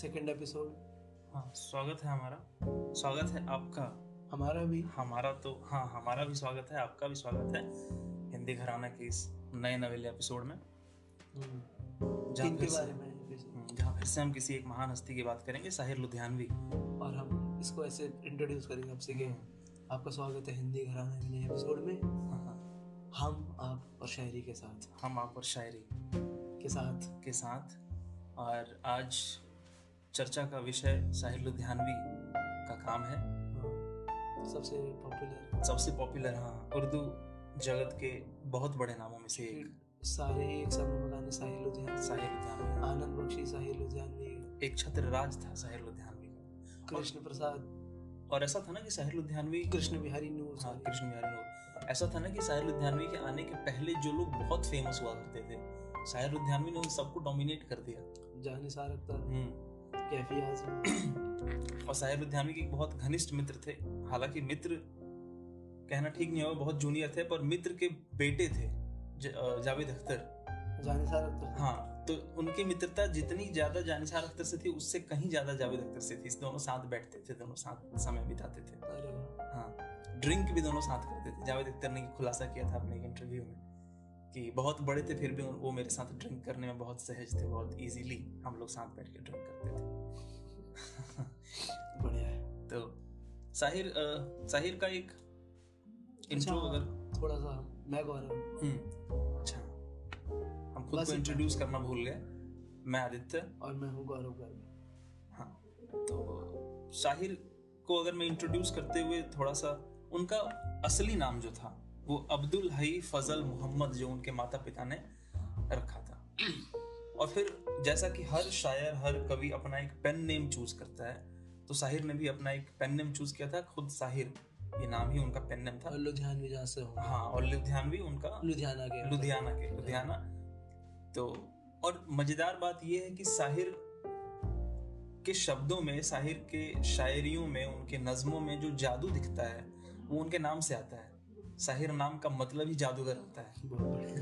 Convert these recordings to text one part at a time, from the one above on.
Second episode हाँ स्वागत है हमारा। स्वागत है आपका। हमारा भी। हमारा तो हाँ हमारा भी स्वागत है आपका भी स्वागत है। हिंदी घराना के इस नए नवेले एपिसोड में। हम्म, जहाँ फिर से। हम्म, जहाँ फिर से हम किसी एक महान हस्ती की बात करेंगे साहिर लुधियानवी। और हम इसको ऐसे इंट्रोड्यूस करेंगे आपसे कि आपका स्वागत है हिंदी घराना के नए एपिसोड में। हाँ, हम आप और शायरी के साथ। हम आप और शायरी के साथ। के साथ। और आज चर्चा का विषय साहिर लुधियानवी का काम है। सबसे पॉपुलर सबसे पॉपुलर हाँ उर्दू जगत के बहुत बड़े नामों में से एक। सारे एक समय में गाने साहिल लुधियानवी। साहिर लुधियानवी। आनंद बख्शी साहिल लुधियानवी। एक छत्र राज था साहिर लुधियानवी। का कृष्ण प्रसाद। और ऐसा था ना कि साहिर लुधियानवी कृष्ण बिहारी नूर हाँ कृष्ण बिहारी नूर। ऐसा था ना कि साहिर लुधियानवी के आने के पहले जो लोग बहुत फ़ेमस हुआ करते थे साहिर लुधियानवी ने उन सबको डोमिनेट कर दिया। जानिसार अख्तर कैफी आजमी और साहिर लुधियानवी के एक बहुत घनिष्ठ मित्र थे। हालाँकि मित्र कहना ठीक नहीं होगा बहुत जूनियर थे पर मित्र के बेटे थे ज- जावेद अख्तर। जानिसार अख्तर। हाँ तो उनकी मित्रता जितनी ज़्यादा जानिसार अख्तर से थी उससे कहीं ज़्यादा जावेद अख्तर से थी। इस दोनों साथ बैठते थे दोनों साथ समय बिताते थे। हाँ ड्रिंक भी दोनों साथ करते थे। जावेद अख्तर ने खुलासा किया था अपने इंटरव्यू में। कि बहुत बड़े थे फिर भी वो मेरे साथ ड्रिंक करने में बहुत सहज थे बहुत इजीली हम लोग साथ बैठ के ड्रिंक करते थे। बढ़िया तो साहिर अ, साहिर का एक इंट्रो अच्छा, अगर थोड़ा सा मैं गौरव हम्म अच्छा। हम खुद को इंट्रोड्यूस करना भूल गए। मैं आदित्य। और मैं हूँ गौरव गर्ग। हाँ तो शाहिर को अगर मैं इंट्रोड्यूस करते हुए थोड़ा सा उनका असली नाम जो था वो अब्दुल हई फजल मोहम्मद जो उनके माता पिता ने रखा था। और फिर जैसा कि हर शायर हर कवि अपना एक पेन नेम चूज़ करता है तो साहिर ने भी अपना एक पेन नेम चूज़ किया था खुद साहिर। ये नाम ही उनका पेन नेम था। लुधियानवी जहाँ से हाँ और लुधियानवी उनका लुधियाना के। लुधियाना के लुधियाना। तो और मज़ेदार बात यह है कि साहिर के शब्दों में साहिर के शायरियों में उनके नज्मों में जो जादू दिखता है वो उनके नाम से आता है। साहिर नाम का मतलब ही जादूगर होता है।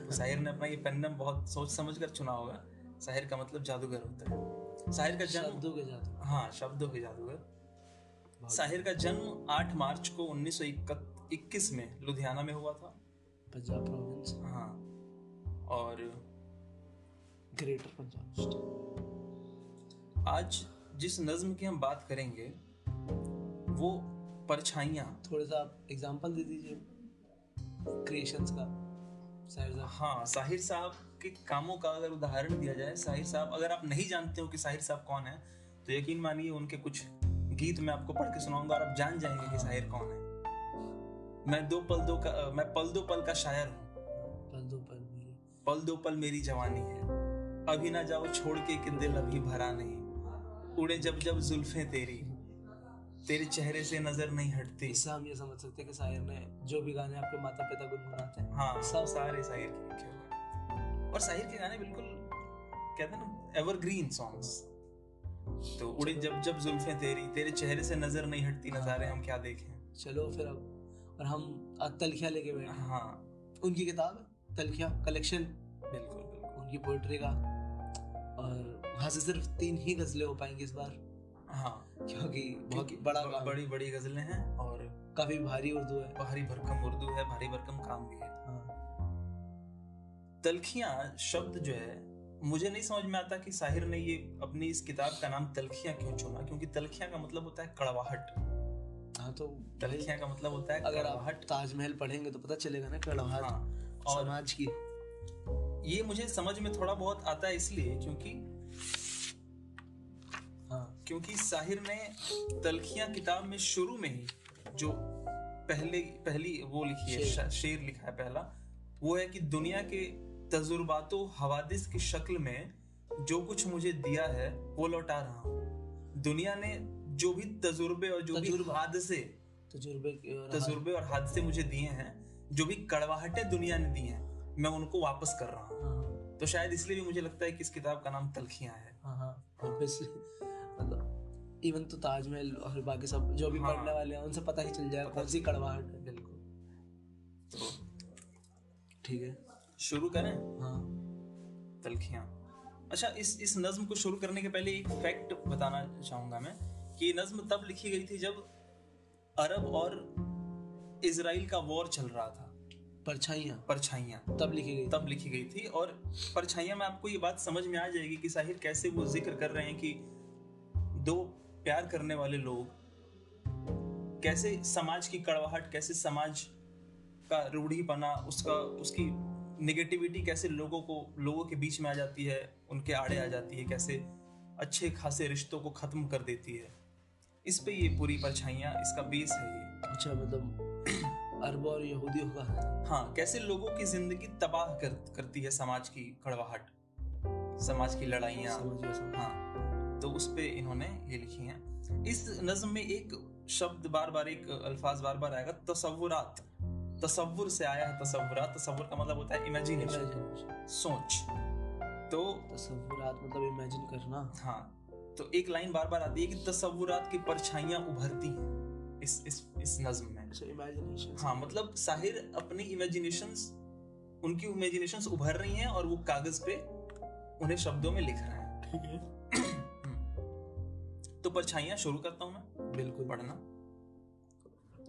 तो साहिर ने अपना ये पेन बहुत सोच समझ कर चुना होगा। साहिर का मतलब जादूगर होता है। साहिर का जन्म शब्दों के जादू। हाँ शब्दों के जादूगर। साहिर का जन्म 8 मार्च को 1921 में लुधियाना में हुआ था। पंजाब प्रोविंस हाँ और ग्रेटर पंजाब आज जिस नज्म की हम बात करेंगे वो परछाइयाँ। थोड़ा सा आप एग्जांपल दे दीजिए। क्रिएशंस का शायर साहब? हाँ साहिर साहब के कामों का अगर उदाहरण दिया जाए साहिर साहब अगर आप नहीं जानते हो कि साहिर साहब कौन है तो यकीन मानिए उनके कुछ गीत मैं आपको पढ़ के सुनाऊँगा और आप जान जाएँगे कि साहिर कौन है। मैं दो पल दो का मैं पल दो पल का शायर हूँ। पल दो पल मेरी पल दो पल मेरी जवानी है। अभी ना जाओ छोड़ के कि दिल अभी भरा नहीं। उड़े जब जब जुल्फे तेरी। तेरे चेहरे से नज़र नहीं हटती। इससे हम ये समझ सकते हैं कि शायर ने जो भी गाने आपके माता पिता गुनगुनाते हैं हाँ। सब- सारे साहिर के लिखे हुए और साहिर के गाने बिल्कुल कहते हैं ना एवरग्रीन सॉन्ग्स तो उड़े जब जब जुल्फे तेरी तेरे चेहरे से नज़र नहीं हटती नजारे हम क्या देखें? चलो फिर अब और हम तलखिया लेके बैठे हाँ। उनकी किताब तलखिया कलेक्शन बिल्कुल बिल्कुल। उनकी पोइट्री का और वहाँ से सिर्फ़ तीन ही गजलें हो पाएँगी इस बार। हाँ। क्योंकि बहुत बड़ा काम। बड़ी बड़ी गजलें हैं और काफ़ी भारी उर्दू है। भारी भरकम उर्दू है भारी भरकम काम भी है। हाँ। तलखियाँ शब्द जो है मुझे नहीं समझ में आता कि साहिर ने ये अपनी इस किताब का नाम तलखियाँ क्यों चुना क्योंकि तलखियाँ का मतलब होता है कड़वाहट। हाँ तो तलखियाँ का मतलब होता है अगर आप ताजमहल पढ़ेंगे तो पता चलेगा ना कड़वाहट हाँ और समाज की। ये मुझे समझ में थोड़ा बहुत आता है इसलिए क्योंकि क्योंकि साहिर ने तलखियाँ किताब में शुरू में ही जो पहले पहली वो लिखी है शेर। शेर लिखा है पहला वो है कि दुनिया के तजुर्बातो हवादिस की शक्ल में जो कुछ मुझे दिया है वो लौटा रहा हूँ। दुनिया ने जो भी तजुर्बे और जो भी हादसे तजुर्बे और तजुर्बे और हादसे मुझे दिए हैं जो भी कड़वाहटें दुनिया ने दी हैं मैं उनको वापस कर रहा हूँ। हाँ। तो शायद इसलिए भी मुझे लगता है कि इस किताब का नाम तलखियाँ है। हाँ हाँ मतलब इवन तो ताजमहल और बाकी सब जो भी हाँ। पढ़ने वाले हैं उनसे पता ही चल जाएगा कौन सी कड़वाहट है बिल्कुल। तो ठीक है। शुरू करें? हाँ। तलखियाँ। अच्छा इस इस नज्म को शुरू करने के पहले एक फैक्ट बताना चाहूँगा मैं कि ये नज्म तब लिखी गई थी जब अरब और इसराइल का वॉर चल रहा था। परछाइयाँ। परछाइयाँ। तब लिखी गई तब लिखी गई थी और परछाइयाँ में आपको ये बात समझ में आ जाएगी कि साहिर कैसे वो ज़िक्र कर रहे हैं कि दो प्यार करने वाले लोग कैसे समाज की कड़वाहट कैसे समाज का रूढ़ीपना उसका उसकी निगेटिविटी कैसे लोगों को लोगों के बीच में आ जाती है उनके आड़े आ जाती है कैसे अच्छे खासे रिश्तों को खत्म कर देती है। इस पे ये पूरी परछाइयाँ इसका बेस है ये। अच्छा मतलब अरब और यहूदियों का हाँ कैसे लोगों की ज़िंदगी तबाह कर, करती है समाज की कड़वाहट समाज की लड़ाइयाँ। हाँ। तो उस पे इन्होंने ये लिखी हैं। इस नज्म में एक शब्द बार बार एक अल्फाज बार बार आएगा तसव्वुरात। तसव्वुर से आया है तसव्वुरात। तसव्वुर का मतलब होता है इमेजिनेशन सोच। तो तसव्वुरात मतलब इमेजिन करना। हाँ तो एक लाइन बार बार आती है कि तसव्वुरात की परछाइयाँ उभरती हैं इस इस इस नज्म में। अच्छा इमेजिनेशन हाँ मतलब साहिर अपनी इमेजिनेशन उनकी इमेजिनेशन उभर रही हैं और वो कागज़ पे उन्हें शब्दों में लिख रहे हैं। ठीक है। तो परछाइयाँ शुरू करता हूँ मैं। बिल्कुल। पढ़ना।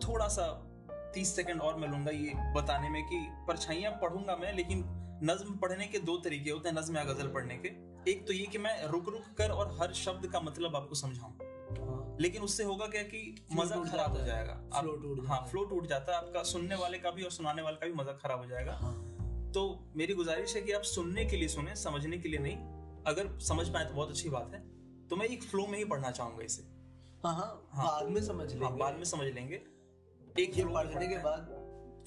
थोड़ा सा तीस सेकंड और मैं लूँगा ये बताने में कि परछाइयाँ पढ़ूँगा मैं लेकिन नज्म पढ़ने के दो तरीके होते हैं नज्म या गज़ल पढ़ने के। एक तो ये कि मैं रुक रुक कर और हर शब्द का मतलब आपको समझाऊं। हाँ। लेकिन उससे होगा क्या कि मज़ा खराब हो जाएगा। आप- हाँ जाता है। फ्लो टूट जाता है। आपका सुनने वाले का भी और सुनाने वाले का भी मज़ा खराब हो जाएगा। हाँ। तो मेरी गुजारिश है कि आप सुनने के लिए सुने समझने के लिए नहीं। अगर समझ पाए तो बहुत अच्छी बात है। तो मैं एक फ्लो में ही पढ़ना चाहूँगा इसे। हाँ हाँ हाँ। बाद में समझ हाँ लेंगे। बाद में समझ लेंगे। एक ये पढ़ने के बाद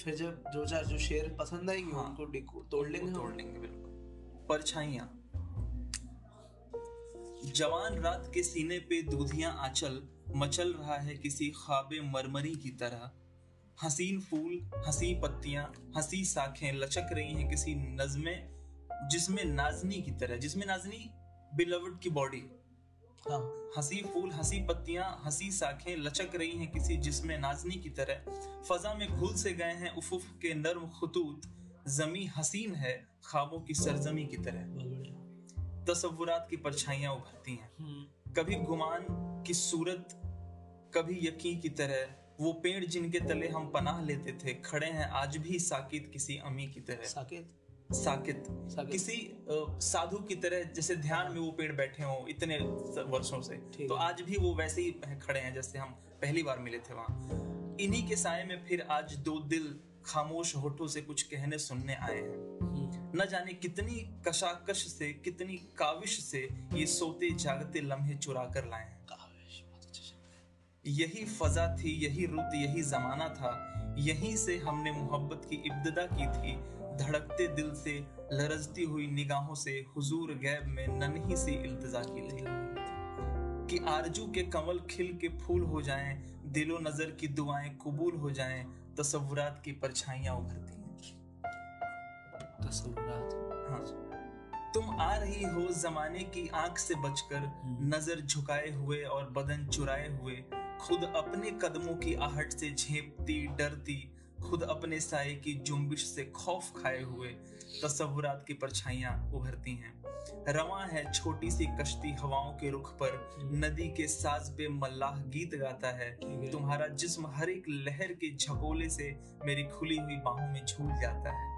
फिर जब जो चार जो शेर पसंद आएँगे हाँ। उनको डिको तोड़ लेंगे। तोड़ लेंगे बिल्कुल। परछाइयाँ। जवान रात के सीने पे दूधियाँ आंचल मचल रहा है किसी खाबे मरमरी की तरह। हसीन फूल हसी पत्तियाँ हसी साखें लचक रही हैं किसी नज़मे जिसमें नाजनी की तरह जिसमें नाजनी बिलवड की बॉडी हाँ हँसी फूल हँसी पत्तियाँ हँसी साखें लचक रही हैं किसी जिसमें नाजनी की तरह। फजा में घुल से गए हैं उफुफ के नर्म खतूत। जमी हसीन है ख्वाबों की सरजमी की तरह। तसव्वुरात की परछाइयाँ उभरती हैं। हम्म, कभी गुमान की सूरत कभी यकीन की तरह। वो पेड़ जिनके तले हम पनाह लेते थे खड़े हैं आज भी साकित किसी अमी की तरह। साकेत? साकित। साकित। किसी साधु की तरह जैसे ध्यान में वो पेड़ बैठे हों इतने वर्षों से तो आज भी वो वैसे ही खड़े हैं जैसे हम पहली बार मिले थे वहाँ। इन्हीं के साय में फिर आज दो दिल खामोश होठों से कुछ कहने सुनने आए हैं। हम्म, न जाने कितनी कशाकश से कितनी काविश से ये सोते जागते लम्हे चुरा कर लाए है। यही फजा थी यही रुत यही जमाना था यहीं से हमने मोहब्बत की इब्तदा की थी धड़कते दिल से लरजती हुई निगाहों से हुजूर गैब में नन्ही सी इल्तजा की थी कि आरज़ू के कमल खिल के फूल हो जाएँ दिलो नज़र की दुआएँ कबूल हो जाएँ तसव्वुरात की परछाइयाँ उभरती हैं। तसव्वुरात? हाँ। तुम आ रही हो जमाने की आँख से बचकर हम्म। नज़र झुकाए हुए और बदन चुराए हुए खुद अपने कदमों की आहट से झेपती डरती खुद अपने साए की जुम्बिश से खौफ खाए हुए तस्वुरात की परछाइयाँ उभरती हैं। रवा है छोटी सी कश्ती हवाओं के रुख पर, नदी के साज पे मल्लाह गीत गाता है। तुम्हारा जिस्म हर एक लहर के झकोले से मेरी खुली हुई बाहों में झूल जाता है।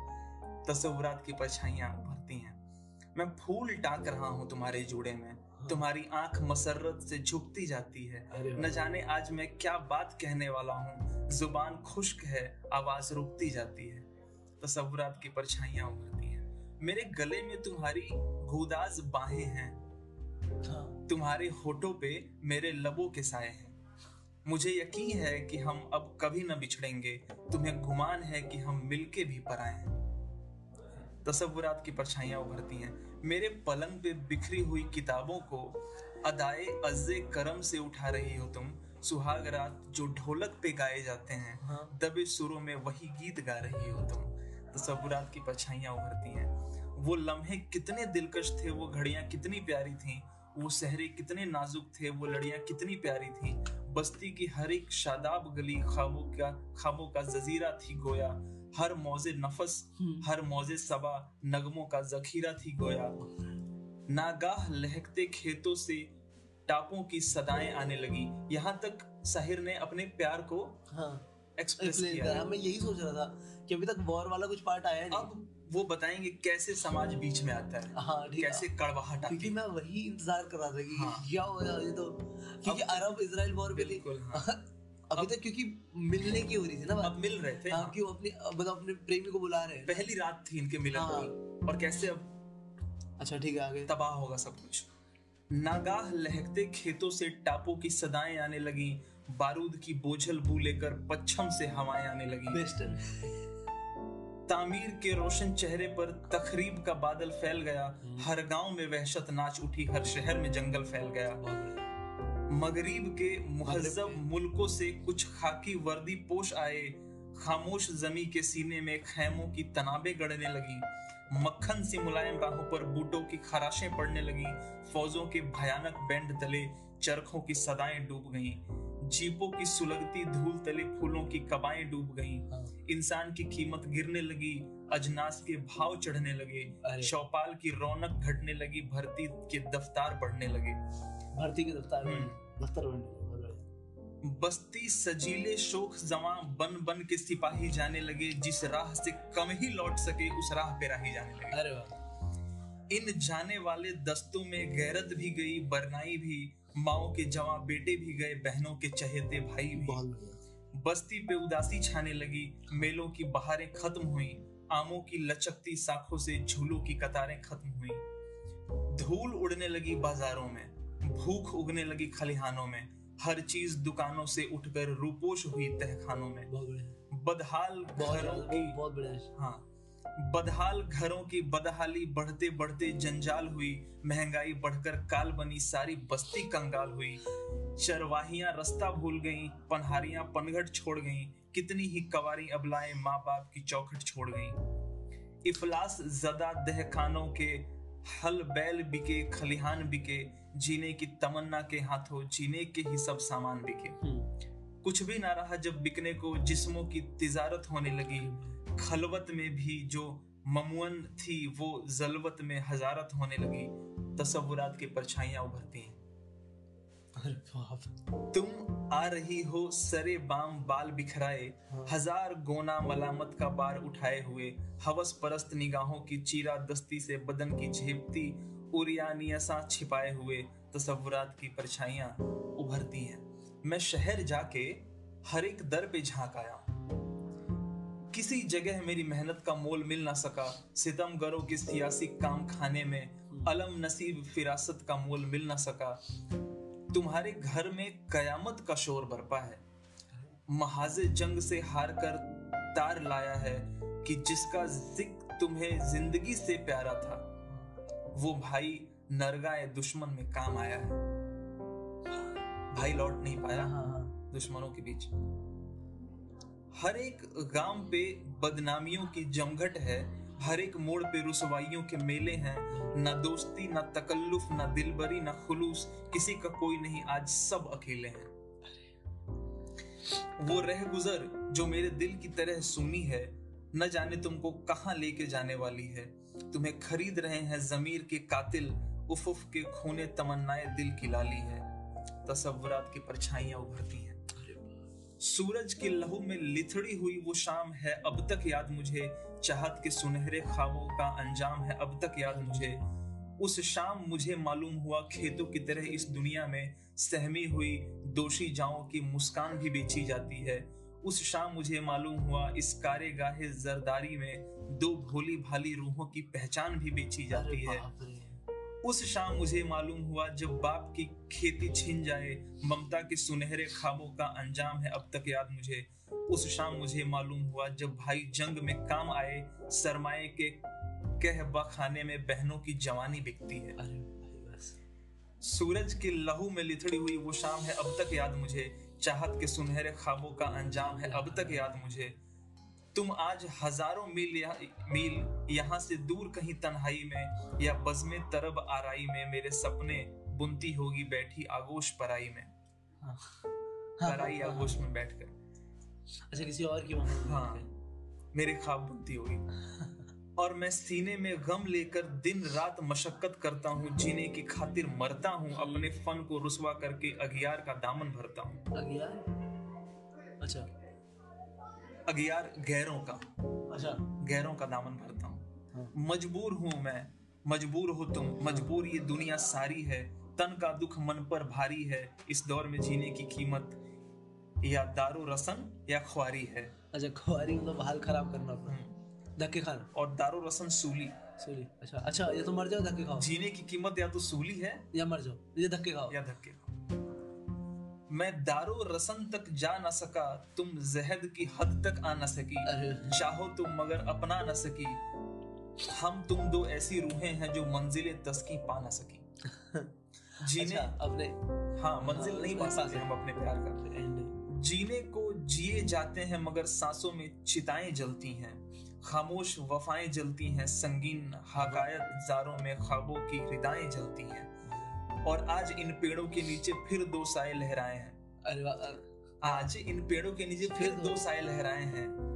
तस्वुरात की परछाइयाँ उभरती हैं। मैं फूल टाक रहा हूँ तुम्हारे जूड़े में। तुम्हारी आँख मसरत से झुकती जाती है। न जाने आज मैं क्या बात कहने वाला हूँ। ज़ुबान खुश्क है आवाज़ रुकती जाती है। तसव्वुरात की परछाइयाँ उभरती हैं। मेरे गले में तुम्हारी घुदाज बाहें हैं। हाँ, तुम्हारे होठों पे मेरे लबों के साए हैं। मुझे यकीन है कि हम अब कभी न बिछड़ेंगे। तुम्हें गुमान है कि हम मिलके भी पराए हैं। तस्वुरात की परछाइयाँ उभरती हैं। मेरे पलंग पे बिखरी हुई किताबों को अदाए अज्जे करम से उठा रही हो तुम। सुहाग रात जो ढोलक पे गाए जाते हैं हाँ। दबे सुरों में वही गीत गा रही हो तुम। तसव्वुरात की परछाइयाँ उभरती हैं। वो लम्हे कितने दिलकश थे वो घड़ियाँ कितनी प्यारी थीं। वो सहरे कितने नाजुक थे वो लड़ियाँ कितनी प्यारी थीं। बस्ती की हर एक शादाब गली ख्वाबों का ख्वाबों का जजीरा थी गोया। हर मौजे नफस हम्म, हर मौजे सबा नगमों का जखीरा थी गोया। नागाह लहकते खेतों से टापों की सदाएँ आने लगी। यहाँ तक साहिर ने अपने प्यार को हाँ। एक्सप्रेस किया। मैं यही सोच रहा था कि अभी तक वॉर वाला कुछ पार्ट आया नहीं। अब वो बताएँगे कैसे समाज बीच में आता है हाँ कैसे कड़वाहट क्योंकि मैं वही इंतज़ार कर रहा था कि हाँ। क्या ये तो। क्योंकि अरब इसराइल वॉर पे थे। बिल्कुल हाँ। अभी तक क्योंकि मिलने की हो रही थी ना अब मिल रहे थे हाँ हाँ। क्यों अपने मतलब अपने प्रेमी को बुला रहे हैं। पहली रात थी इनके मिलन हाँ। की और कैसे अब अच्छा ठीक है आगे। तबाह होगा सब कुछ। नागाह लहकते खेतों से टापों की सदाएँ आने लगी बारूद की बोझल बू लेकर पच्छम से हवाएँ आने लगी। बेस्ट तामीर के रोशन चेहरे पर तखरीब का बादल फैल गया हर गाँव में वहशत नाच उठी हर शहर में जंगल फैल गया। मगरिब के मगरिब मुल्कों से कुछ खाकी वर्दी पोश आए। खामोश जमी के सीने में खैमों की तनाबे गड़ने लगी। मक्खन सी मुलायम राहों पर बूटों की खराशें पड़ने लगी। फौजों के भयानक बैंड तले चरखों की सदाएँ डूब गईं। जीपों की सुलगती धूल तले फूलों की कबाएँ डूब गईं। हाँ। इंसान की कीमत गिरने लगी अजनास के भाव चढ़ने लगे। चौपाल की रौनक घटने लगी भर्ती के दफ्तार बढ़ने लगे। भर्ती के दफ्तर में। दफ्तर बनने। बस्ती सजीले शोक जमा बन बन के सिपाही जाने लगे जिस राह से कम ही लौट सके उस राह पे राही जाने लगे। अरे वाह। इन जाने वाले दस्तों में गैरत भी गई बरनाई भी माओ के जवा बेटे भी गए बहनों के चहेते भाई भी। बहुत बस्ती पे उदासी छाने लगी मेलों की बहारें खत्म हुई आमों की लचकती साखों से झूलों की कतारें खत्म हुई। धूल उड़ने लगी बाजारों में भूख उगने लगी खलिहानों में। हर चीज़ दुकानों से उठकर रूपोश हुई तहखानों में। बदहाल घरों की बहुत बढ़िया। हाँ। बदहाल घरों की बदहाली बढ़ते बढ़ते जंजाल हुई। महँगाई बढ़कर काल बनी सारी बस्ती कंगाल हुई। चरवाहियाँ रास्ता भूल गईं पनहारियाँ पनघट छोड़ गईं। कितनी ही कवारी अबलाएँ माँ बाप की चौखट छोड़ गईं। इफलास जदा दहखानों के हल बैल बिके खलिहान बिके। जीने की तमन्ना के हाथों जीने के ही सब सामान बिके। हम्म। कुछ भी ना रहा जब बिकने को जिस्मों की तिजारत होने लगी। खलवत में भी जो ममुअन थी वो जलवत में हजारत होने लगी। तस्वुरात की परछाइयाँ उभरती हैं। तुम आ रही हो सरे बाम बाल बिखराए। हाँ। हज़ार गोना मलामत का बार उठाए हुए। हवस परस्त निगाहों की चीरा दस्ती से बदन की झेपती। उरियानियसा छिपाए हुए तस्वुरात की परछाइयाँ उभरती हैं। मैं शहर जाके हर एक दर पे झाँक आया किसी जगह मेरी मेहनत का मोल मिल ना सका। सितमगरों के सियासी काम खाने में अलम नसीब फिरासत का मोल मिल ना सका। तुम्हारे घर में कयामत का शोर बरपा है। महाजे जंग से हार कर तार लाया है कि जिसका ज़िक्र तुम्हें ज़िंदगी से प्यारा था। वो भाई नरगाए दुश्मन में काम आया है। भाई लौट नहीं पाया। हाँ हाँ दुश्मनों के बीच। हर एक गाँव पे बदनामियों की जमघट है। हर एक मोड़ पे रुसवाइयों के मेले हैं। न दोस्ती, न तकल्लुफ, न दिलबरी, न खुलूस। किसी का कोई नहीं। आज सब अकेले हैं। वो रह गुजर जो मेरे दिल की तरह सुनी है, न जाने तुमको कहाँ लेके जाने वाली है। तुम्हें खरीद रहे हैं जमीर के कातिल उफ उफ के खूने तमन्नाए दिल की लाली है। तस्वुरात की परछाइयाँ उभरती हैं। सूरज के लहू में लिथड़ी हुई वो शाम है अब तक याद मुझे। चाहत के सुनहरे ख्वाबों का अंजाम है अब तक याद मुझे। उस शाम मुझे मालूम हुआ खेतों की तरह इस दुनिया में सहमी हुई दोषी जाओं की मुस्कान भी बेची जाती है। उस शाम मुझे मालूम हुआ इस कारे गाहे जरदारी में दो भोली भाली रूहों की पहचान भी बेची जाती है। उस शाम मुझे मालूम हुआ जब बाप की खेती छिन जाए ममता के सुनहरे ख्वाबों का अंजाम है अब तक याद मुझे। उस शाम मुझे मालूम हुआ जब भाई जंग में काम आए सरमाए के कह खाने में बहनों की जवानी बिकती है। सूरज के लहू में लिथड़ी हुई वो शाम है अब तक याद मुझे। चाहत के सुनहरे ख्वाबों का अंजाम है। अब तक याद मुझे। तुम आज हज़ारों मील यहाँ मील यहाँ से दूर कहीं तन्हाई में या बज़मे तरब आराई में मेरे सपने बुनती होगी बैठी आगोश पराई में। हाँ। पराई हाँ, आगोश में बैठकर। अच्छा किसी और की हाँ। मेरे ख्वाब बुनती होगी। और मैं सीने में गम लेकर दिन रात मशक्कत करता हूँ जीने की खातिर मरता हूँ अपने फन को रुसवा करके अगियार का दामन भरता हूँ। अगियार? अच्छा। अगियार गैरों का। अच्छा। गैरों का दामन भरता हूँ। हाँ। मजबूर हूँ मैं। मजबूर हो तुम। मजबूर ये दुनिया सारी है। तन का दुख मन पर भारी है। इस दौर में जीने की कीमत या दारू रसन या ख्वारी है। अच्छा खुआरी मतलब हाल खराब करना अपना। धक्के खाना और दारू रसन सूली। सॉरी अच्छा अच्छा ये तो मर जाओ धक्के खाओ। जीने की कीमत या तो सूली है या मर जाओ ये धक्के खाओ। या धक्के खाओ। मैं दारू रसन तक जा न सका तुम जहद की हद तक आ न सकी। चाहो तुम मगर अपना न सकी। हम तुम दो ऐसी रूहें हैं जो मंजिलें तस्की पा न सकी। जीने अच्छा अपने हाँ मंजिल हाँ, नहीं पा सकते हम अपने प्यार का। जीने को जिए जाते हैं मगर सांसों में चिताएँ जलती हैं। खामोश वफाएँ जलती हैं संगीन हकायत जारों में ख्वाबों की हृदाएँ जलती हैं। और आज इन पेड़ों के नीचे फिर दो साए लहराए हैं। आज इन पेड़ों के नीचे फिर दो- साए लहराए हैं।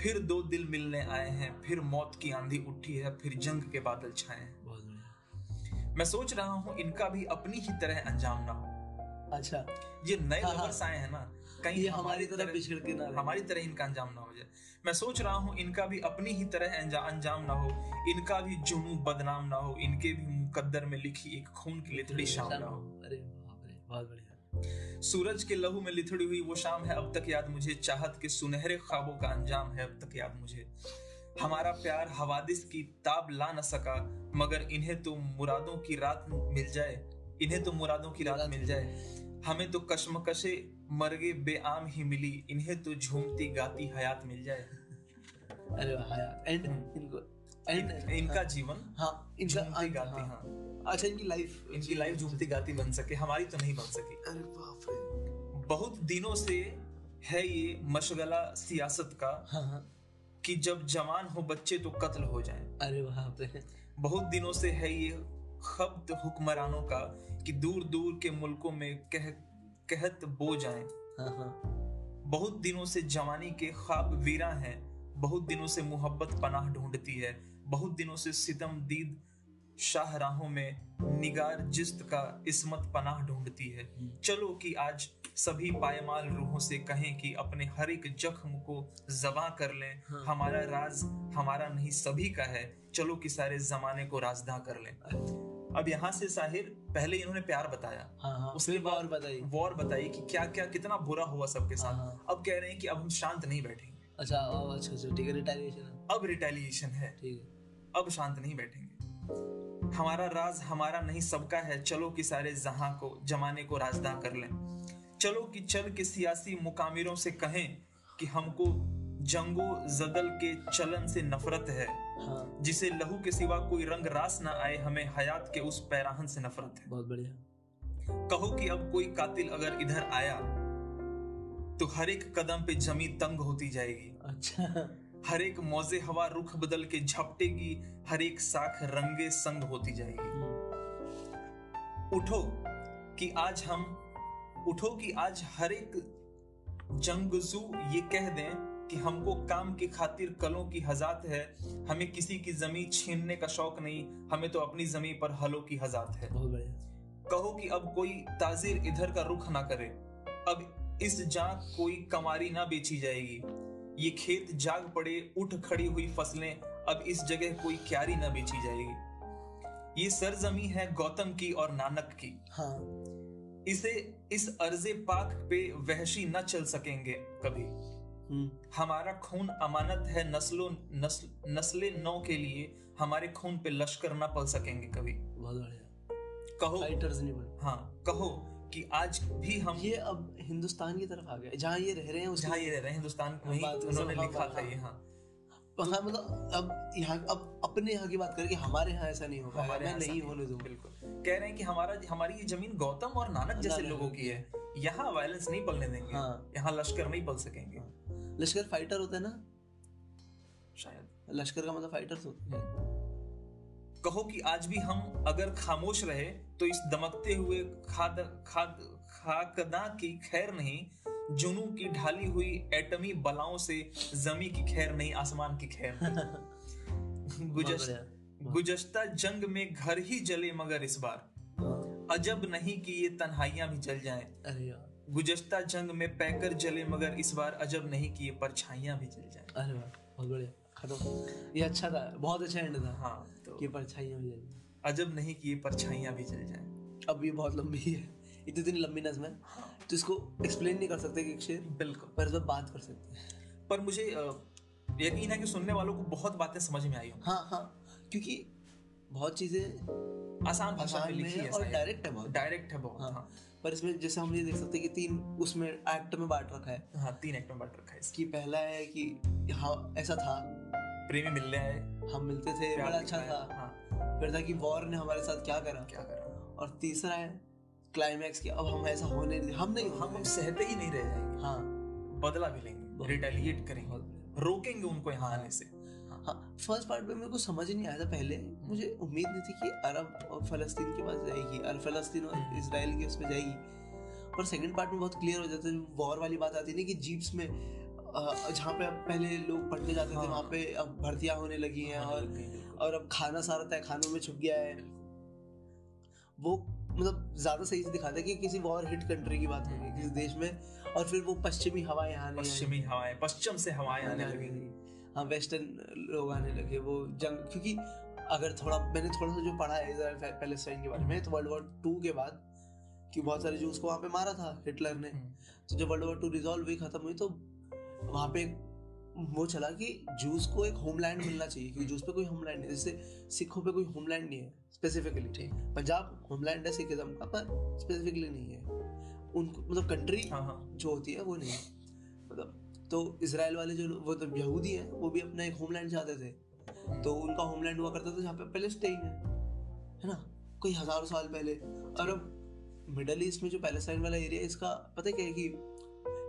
फिर दो दिल मिलने आए हैं फिर मौत की आंधी उठी है फिर जंग के बादल छाए हैं। मैं सोच रहा हूँ इनका भी अपनी ही तरह अंजाम ना हो। अच्छा। ये नए हाँ, हाँ। आए हैं ना। कहीं ये हमारी तरह पिछड़ के ना हमारी तरह इनका अंजाम ना हो जाए। मैं सोच रहा हूँ इनका भी अपनी ही तरह अंजाम ना हो। इनका भी जुनू बदनाम ना हो। इनके भी मुकद्दर में लिखी एक खून की लिथड़ी शाम ना हो। अरे बाप रे बहुत बढ़िया। सूरज के लहू में लिथड़ी हुई वो शाम है अब तक याद मुझे। चाहत के सुनहरे ख्वाबों का अंजाम है अब तक याद मुझे। हमारा प्यार हवादिस की ताब ला न सका मगर इन्हें तो मुरादों की रात मिल जाए। इन्हें तो मुरादों की रात मिल जाए। हमें तो कश्मकशे मरगे बेआम ही मिली इन्हें तो झूमती गाती हयात मिल जाए। अरे वाह एंड इनको एंड इन, इनका जीवन हाँ इनका झूमती गाती हाँ। हाँ। अच्छा इनकी लाइफ इनकी लाइफ झूमती गाती बन सके हमारी तो नहीं बन सकी। अरे बाप रे। बहुत दिनों से है ये मशगला सियासत का हाँ हाँ। कि जब जवान हो बच्चे तो कत्ल हो जाए। अरे बाप रे। बहुत दिनों से है ये खब्त हुक्मरानों का कि दूर दूर के मुल्कों में कह कहत बो जाएँ। हाँ हाँ। बहुत दिनों से जवानी के ख्वाब वीरा हैं बहुत दिनों से मोहब्बत पनाह ढूंढती है बहुत दिनों से सितम दीद शाहराहों में निगार जिस्त का इसमत पनाह ढूंढती है। चलो कि आज सभी पायमाल रूहों से कहें कि अपने हर एक जख्म को जबा कर लें। हाँ। हमारा राज हमारा नहीं सभी का है। चलो कि सारे जमाने को राजदा कर लें। अब यहाँ से साहिर पहले इन्होंने प्यार बताया। हाँ हाँ। उसके बाद बताइए। वॉर बताई कि क्या क्या कितना बुरा हुआ सबके हाँ, साथ। हाँ। अब कह रहे हैं कि अब हम शांत नहीं बैठेंगे। अच्छा अच्छा ठीक है रिटायरेशन है। अब रिटेलिएशन है। ठीक है। अब शांत नहीं बैठेंगे। हमारा राज हमारा नहीं सबका है। चलो कि सारे जहाँ को जमाने को राजदा कर लें। चलो कि चल के सियासी मुकामिरों से कहें कि हमको जंगो जदल के चलन से नफरत है। हाँ। जिसे लहू के सिवा कोई रंग रास ना आए हमें हयात के उस पैराहन से नफरत है। बहुत बढ़िया। कहो कि अब कोई कातिल अगर इधर आया तो हर एक कदम पे जमी तंग होती जाएगी। अच्छा। हर एक मौजे हवा रुख बदल के झपटेगी हर एक साख रंगे संग होती जाएगी। उठो कि आज हम उठो कि आज हर एक जंगजू ये कह दें कि हमको काम की खातिर कलों की हजात है हमें किसी की जमी छीनने का शौक नहीं हमें तो अपनी जमी पर हलों की हजात है। बहुत बढ़िया। कहो कि अब कोई ताजिर इधर का रुख ना करे अब इस जा कोई कमारी ना बेची जाएगी। ये खेत जाग पड़े उठ खड़ी हुई फ़सलें अब इस जगह कोई क्यारी ना बेची जाएगी। ये सरजमी है गौतम की और नानक की। हाँ। इसे इस अर्जे पाक पे वहशी न चल सकेंगे कभी। हम्म। हमारा खून अमानत है नस्लों नस्ल नस्ले नौ के लिए हमारे खून पे लश्कर न पल सकेंगे कभी। बहुत बढ़िया। कहो। फाइटर्स नहीं बने हाँ कहो। कि आज भी हम ये अब हिंदुस्तान की तरफ़ आ गए जहाँ ये रह रहे हैं जहाँ ये रह रहे हैं हिंदुस्तान उन्होंने हाँ, लिखा था ये हाँ। हाँ मतलब अब यहाँ अब अपने यहाँ की बात करें कि हमारे यहाँ ऐसा नहीं होगा हमारे यहाँ नहीं नहीं होने दूँगा बिल्कुल। कह रहे हैं कि हमारा हमारी ये ज़मीन गौतम और नानक जैसे लोगों की है। यहाँ वायलेंस नहीं पलने देंगे हाँ। यहाँ लश्कर नहीं पल सकेंगे। लश्कर फाइटर होता है ना? शायद। लश्कर का मतलब फाइटर्स होते हैं। कहो कि आज भी हम अगर खामोश रहे तो इस दमकते हुए खाद खाद खाकदा की खैर नहीं जुनू की ढाली हुई एटमी बलाओं से जमी की खैर नहीं आसमान की खैर नहीं। गुजश्ता जंग में घर ही जले मगर इस बार। अजब नहीं कि ये तन्हाइयाँ भी जल जाएँ। अरे गुजश्ता जंग में पैकर जले मगर इस बार अजब नहीं कि ये परछाइयाँ भी जल जाएँ। अरे वाह बहुत बढ़िया। खत्म। ये अच्छा था बहुत अच्छा एंड था। हाँ। कि परछाइयाँ भी जली अजब नहीं कि ये परछाइयाँ भी जल जाएँ। अब ये बहुत लंबी है। इतनी इतनी लंबी नज्म है। तो इसको एक्सप्लेन नहीं कर सकते कि शेर बिल्कुल। पर इस पर बात कर सकते हैं। पर मुझे यकीन है कि सुनने वालों को बहुत बातें समझ में आई होंगी हाँ हाँ। क्योंकि बहुत चीज़ें आसान भाषा में लिखी है है और डायरेक्ट है बहुत। डायरेक्ट है बहुत हाँ। हाँ। पर इसमें जैसे हम ये देख सकते हैं कि तीन उसमें एक्ट में बांट रखा है। हाँ तीन एक्ट में बांट रखा है इसकी। पहला है कि हाँ ऐसा था। प्रेमी मिलने आए। हम मिलते थे बड़ा अच्छा था। हाँ। फिर था कि वॉर ने हमारे साथ क्या करा? क्या करा? और तीसरा है क्लाइमैक्स की। अब हम ऐसा होने हम नहीं हम हम सहते ही नहीं रह जाएँगे। हाँ। बदला भी लेंगे रिटेलिएट करेंगे। रोकेंगे उनको यहाँ आने से। हाँ। फ़र्स्ट पार्ट में मेरे को समझ नहीं आया था पहले। मुझे उम्मीद नहीं थी कि अरब और फलस्तीन के पास जाएगी। अरब फलस्तीन और हम्म। इसराइल के उस पर जाएगी। पर सेकंड पार्ट में बहुत क्लियर हो जाता है वॉर वाली बात आती है ना कि जीप्स में जहाँ पे अब पहले लोग पढ़ने जाते थे हाँ। वहाँ पे अब भर्तियाँ होने लगी हैं और और अब खाना सारा तय खानों में छुप गया है। वो मतलब ज़्यादा सही से दिखाता है कि किसी वॉर हिट कंट्री की बात हो रही है किसी देश में और फिर वो पश्चिमी हवाएँ आने पश्चिमी हवाएँ पश्चिम से हवाएँ आने लगेंगी हाँ वेस्टर्न लोग आने लगे वो जंग क्योंकि अगर थोड़ा मैंने थोड़ा सा जो पढ़ा है इजराइल पैलेस्टाइन के बारे में तो वर्ल्ड वॉर टू के बाद कि बहुत सारे जूस को वहाँ पे मारा था हिटलर ने। तो जब वर्ल्ड वॉर टू रिजॉल्व हुई खत्म हुई तो वहाँ पे वो चला कि जूस को एक होमलैंड मिलना चाहिए क्योंकि जूस पे कोई होमलैंड नहीं जैसे सिखों पे कोई होमलैंड नहीं है स्पेसिफिकली ठीक पंजाब होमलैंड है सिखिज्म का पर स्पेसिफिकली नहीं है। उनको मतलब कंट्री हाँ हाँ। जो होती है वो नहीं है। मतलब तो इसराइल वाले जो वो तो यहूदी हैं वो भी अपना एक होमलैंड चाहते थे। तो उनका होमलैंड हुआ करता था जहाँ पे पैलेस्टाइन है है ना? कोई हज़ारों साल पहले। और अब मिडल ईस्ट में जो पैलेस्टाइन वाला एरिया है इसका पता क्या है कि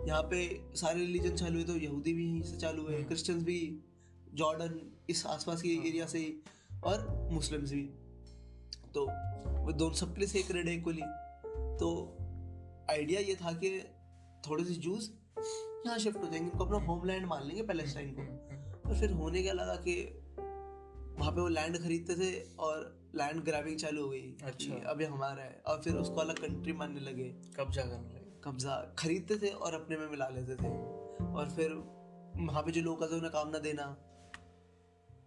यहाँ पे सारे रिलीजन चालू हुए तो यहूदी भी यहीं से चालू हुए। क्रिश्चियंस भी जॉर्डन इस आसपास के हाँ। एरिया से ही और मुस्लिम्स भी। तो वो दोनों सबके लिए सेक्रेड है इक्वली तो आइडिया ये था कि थोड़े से जूस यहाँ शिफ्ट हो जाएँगे इनको अपना होमलैंड मान लेंगे पैलेस्टाइन को। और फिर होने क्या लगा कि वहाँ पे वो लैंड खरीदते थे और लैंड ग्रैबिंग चालू हो गई अच्छा। अब ये हमारा है और फिर उसको अलग कंट्री मानने लगे। कब्जा करने लगे। कब्जा खरीदते थे और अपने में मिला लेते थे। और फिर वहाँ पे जो लोग थे उन्हें काम ना देना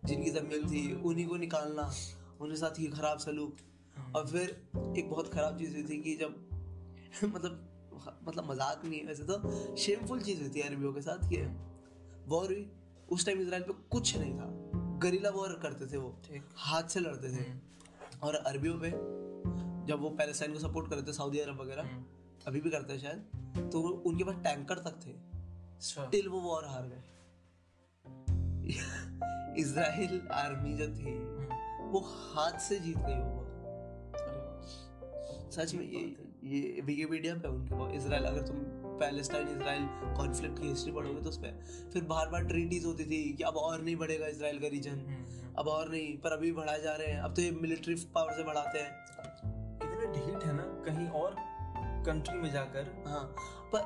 जिनकी ज़मीन थी उन्हीं को निकालना उनके साथ ही खराब सलूक। और फिर एक बहुत खराब चीज़ हुई थी कि जब मतलब मतलब मज़ाक नहीं है वैसे तो शेमफुल चीज़ हुई थी अरबियों के साथ कि वॉर हुई। उस टाइम इसराइल पे कुछ नहीं था। गरीला वॉर करते थे वो। हाथ से लड़ते थे। और अरबियों पे जब वो पैलेस्टाइन को सपोर्ट करते थे सऊदी अरब वगैरह अभी भी करते हैं शायद। तो उनके पास टैंकर तक थे। अच्छा। टिल वो वॉर हार गए। इसराइल आर्मी जो थी वो हाथ से जीत गई वो। सच में ये ये विकिपीडिया पे उनके पास इसराइल अगर तुम पैलेस्टाइन इसराइल कॉन्फ्लिक्ट की हिस्ट्री पढ़ोगे तो उस पे फिर बार बार ट्रीटीज होती थी कि अब और नहीं बढ़ेगा इसराइल का रीजन अब और नहीं पर अभी बढ़ाए जा रहे हैं। अब तो ये मिलिट्री पावर से बढ़ाते हैं। कितने ढीठ है ना कहीं और कंट्री में जाकर। हाँ पर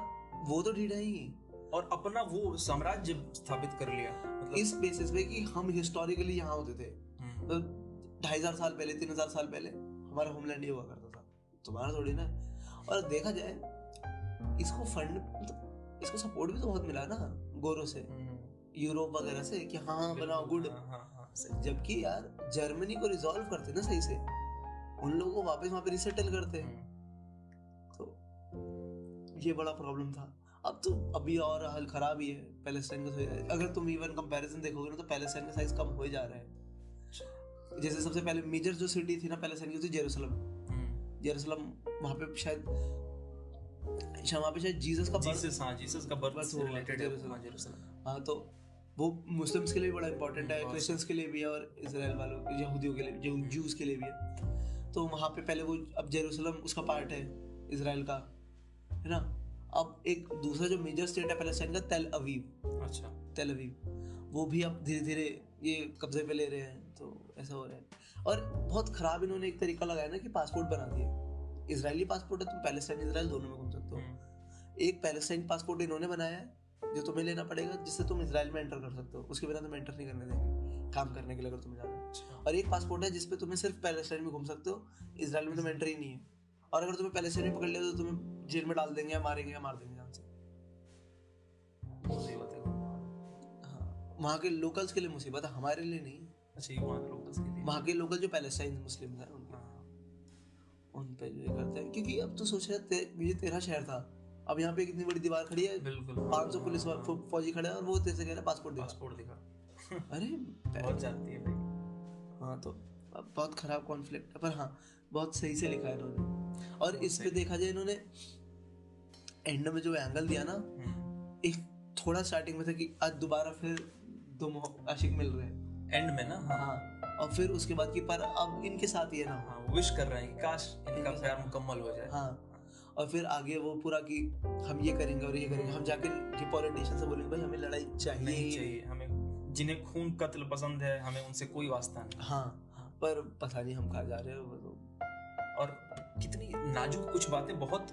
वो तो ढीठा ही और अपना वो साम्राज्य स्थापित कर लिया। मतलब इस बेसिस पे कि हम हिस्टोरिकली यहाँ होते थे। हम्म, तो ढाई हज़ार साल पहले तीन हज़ार साल पहले हमारा होमलैंड ये हुआ करता था। तुम्हारा थोड़ी ना। और देखा जाए इसको फंड मतलब इसको सपोर्ट भी तो बहुत मिला ना गोरों से। हम्म, यूरोप वगैरह से कि हाँ बनाओ गुड हाँ, हाँ, हाँ। जबकि यार जर्मनी को रिजॉल्व करते ना सही से उन लोगों को वापस वहाँ पे रिसेटल करते। हम्म, तो ये बड़ा प्रॉब्लम था। अब तो अभी और हाल खराब ही है पैलेस्टाइन का अगर तुम इवन कंपैरिजन देखोगे ना तो पैलेस्टाइन का साइज़ कम हो जा रहा है। जैसे सबसे पहले मेजर जो सिटी थी ना पैलेस्टाइन की थी जेरूसलम। जेरूसलम वहाँ पे शायद शायद वहाँ पे शायद जीसस का जीसस हाँ जीसस का बर्थ से रिलेटेड है। जेरूसलम। हाँ, जेरूसलम हाँ तो वो मुस्लिम्स के लिए बड़ा इंपॉर्टेंट है क्रिश्चियंस के लिए भी है और इसराइल वालों यहूदियों के लिए जो जूस के लिए भी है। तो वहाँ पे पहले वो अब जेरूसलम उसका पार्ट है इसराइल का। है ना? अब एक दूसरा जो मेजर स्टेट है पैलेस्टाइन का तेल अवीव अच्छा। तेल अवीव वो भी अब धीरे धीरे ये कब्जे पे ले रहे हैं तो ऐसा हो रहा है। और बहुत खराब इन्होंने एक तरीका लगाया ना कि पासपोर्ट बना दिए इसराइली पासपोर्ट है तुम पैलेस्टाइन इसराइल दोनों में घूम सकते हो। हम्म, एक पैलेस्टाइन पासपोर्ट इन्होंने बनाया है जो तुम्हें लेना पड़ेगा जिससे तुम इसराइल में एंटर कर सकते हो। उसके बिना तुम एंटर नहीं करने देंगे काम करने के लिए अगर तुम्हें जाना अच्छा। और एक पासपोर्ट है जिसपे तुम्हें सिर्फ़ पैलेस्टाइन में घूम सकते हो इसराइल में तुम्हें एंट्री नहीं है। और अगर तुम्हें पैलेस्टाइन में पकड़ लिया तो तुम्हें जेल में डाल देंगे या मारेंगे या मार देंगे जान से। मुसीबत है हाँ वहाँ के लोकल्स के लिए मुसीबत है हमारे लिए नहीं। अच्छा ये वहाँ के लोकल्स के लिए। वहाँ के लोकल जो पैलेस्टाइन मुस्लिम हैं उनके हाँ, उन पे जो ये करते हैं। क्योंकि अब तो सोच रहे ते, ये तेरा शहर था। अब यहाँ पे कितनी बड़ी दीवार खड़ी है बिल्कुल। पाँच सौ पुलिस वा- फौजी खड़े हैं और वो तेरे से कह रहे हैं पासपोर्ट दिखा। पासपोर्ट दिखा। अरे बहुत जाती है भाई। हाँ तो अब बहुत खराब कॉन्फ्लिक्ट है पर हाँ बहुत सही से लिखा है इन्होंने। और इस पे देखा जाए इन्होंने एंड में जो एंगल दिया ना हम्म। एक थोड़ा स्टार्टिंग में था कि आज दोबारा फिर दो आशिक मिल रहे हैं। एंड में ना? हाँ। हाँ। और फिर उसके बाद की पर अब इनके साथ ही है ना। हाँ विश कर रहे हैं कि काश इनका प्यार मुकम्मल हो जाए। हाँ। और फिर आगे वो पूरा कि हम ये करेंगे और ये करेंगे। हम जाके पॉलिटिशियन से बोलेंगे भाई हमें लड़ाई चाहिए नहीं। चाहिए हमें जिन्हें खून कत्ल पसंद है हमें उनसे कोई वास्ता नहीं। हाँ। पर पता नहीं हम कहाँ जा रहे हो वो तो। और कितनी नाजुक कुछ बातें बहुत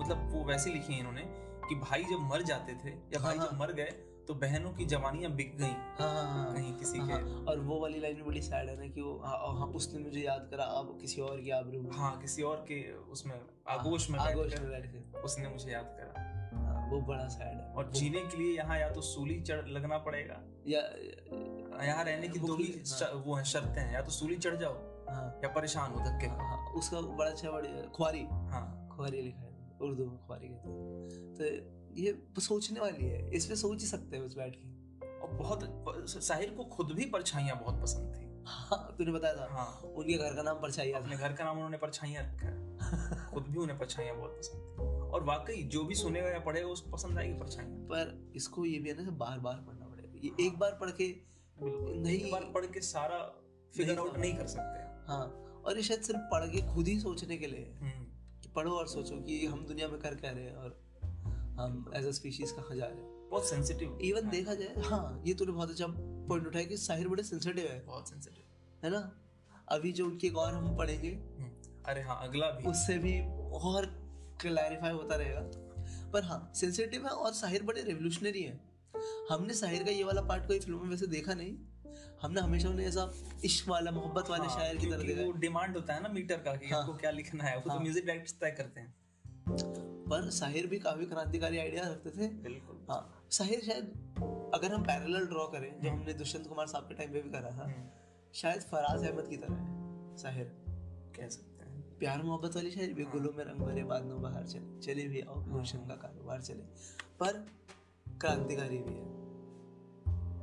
मतलब वो वैसे लिखी हैं इन्होंने कि भाई जब मर जाते थे या भाई हाँ, जब मर गए तो बहनों की जवानियाँ बिक गई। हाँ हाँ हाँ। कहीं किसी हाँ, के। हाँ, और वो वाली लाइन बड़ी सैड है ना कि वो हाँ, हाँ उसने मुझे याद करा अब किसी और की आबरू हाँ किसी और के उसमें आगोश में आगोश में बैठ के उसने मुझे याद करा। हाँ, वो बड़ा सैड है। और जीने के लिए यहाँ या तो सूली चढ़ लगना पड़ेगा। या यहाँ रहने की दो ही वो है शर्तें हैं। या तो सूली चढ़ जाओ हाँ। या परेशान हो धक्के हाँ, हाँ, उसका बड़ा अच्छा बड़ी खुआरी। हाँ। खुआरी लिखा है उर्दू में खुआरी कहते हैं। तो ये सोचने वाली है इस पे सोच ही सकते हैं उस बैठ के। और बहुत साहिर को खुद भी परछाइयाँ बहुत पसंद थी। हाँ तूने बताया था। हाँ। उनके घर का नाम परछाई अपने घर का नाम उन्होंने परछाइयाँ रखा है। खुद भी उन्हें परछाइयाँ बहुत पसंद थी। और वाकई जो भी सुनेगा या पढ़ेगा उसको पसंद आएगी परछाइयाँ। पर इसको ये भी है ना बार बार पढ़ना पड़ेगा। ये एक बार पढ़ के नहीं। बार पढ़ के सारा फिगर आउट नहीं कर सकते हाँ। और ये शायद सिर्फ़ पढ़ के खुद ही सोचने के लिए। हम्म, कि पढ़ो और सोचो कि हम दुनिया में कर क्या रहे हैं और हम एज अ स्पीशीज कहाँ जा रहे हैं। बहुत सेंसिटिव इवन देखा जाए हाँ ये तूने बहुत अच्छा पॉइंट उठाया कि साहिर बड़े सेंसिटिव है। बहुत सेंसिटिव है ना? अभी जो उनकी एक और हम पढ़ेंगे अरे हाँ अगला भी। उससे भी और क्लैरिफाई होता रहेगा। पर हाँ सेंसिटिव है और साहिर बड़े रेवोल्यूशनरी हैं। हमने साहिर का ये वाला पार्ट कोई फ़िल्मों में वैसे देखा नहीं। हमने हमेशा उन्हें ऐसा इश्क वाला मोहब्बत वाले हाँ, शायर की तरह देखा वो डिमांड होता है ना मीटर का कि हाँ। आपको क्या लिखना है वो हाँ, तो हाँ। म्यूज़िक डायरेक्टर्स तय करते हैं। पर साहिर भी काफ़ी क्रांतिकारी आइडिया रखते थे। बिल्कुल। हाँ साहिर शायद अगर हम पैरेलल ड्रॉ करें जो हमने दुष्यंत कुमार साहब के टाइम पे भी करा था हम्म, शायद फराज अहमद की तरह है साहिर। कह सकते हैं। प्यार मोहब्बत वाली शायद भी हाँ। गुलों में रंग भरे बाद बाहर चले चले भी आओ गुलशन का कारोबार चले। पर क्रांतिकारी भी है।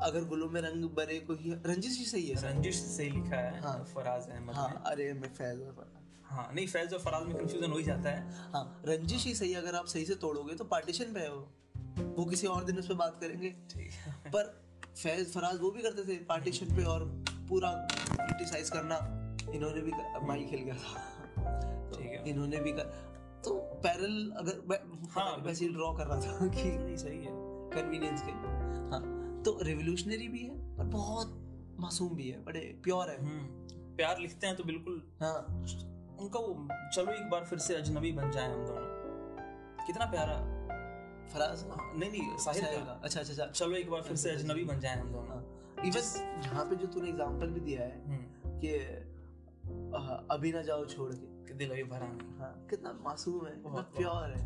अगर गुलों में रंग बरे को ही रंजिश ही सही है रंजिश से सही लिखा है हाँ। फराज अहमद हाँ अरे मैं फैज और फराज। हाँ नहीं फैज और फराज में कंफ्यूजन हो ही जाता है। हाँ रंजिश ही सही अगर आप सही से तोड़ोगे तो पार्टीशन पे है वो। वो किसी और दिन उस पर बात करेंगे। ठीक है। पर फैज फराज वो भी करते थे पार्टीशन पे और पूरा क्रिटिसाइज करना। इन्होंने भी माई खेल गया था। ठीक है। इन्होंने भी कर तो पैरल अगर हाँ, वैसे ड्रॉ कर रहा था कि नहीं सही है। कन्वीनियंस के हाँ तो रेवोल्यूशनरी भी है पर बहुत मासूम भी है बड़े प्योर है। हम्म, प्यार लिखते हैं तो बिल्कुल हाँ। उनका वो चलो एक बार फिर से अजनबी बन जाए हम दोनों। कितना प्यारा फराज हाँ, नहीं नहीं साहिर का। अच्छा अच्छा अच्छा। चलो एक बार फिर से अजनबी। बन जाए हम दोनों। इवन यहाँ पे जो तूने एग्जांपल भी दिया है हम्म, कि अभी ना जाओ छोड़ के। कि दिल अभी भरा नहीं। हाँ कितना मासूम है कितना प्योर है।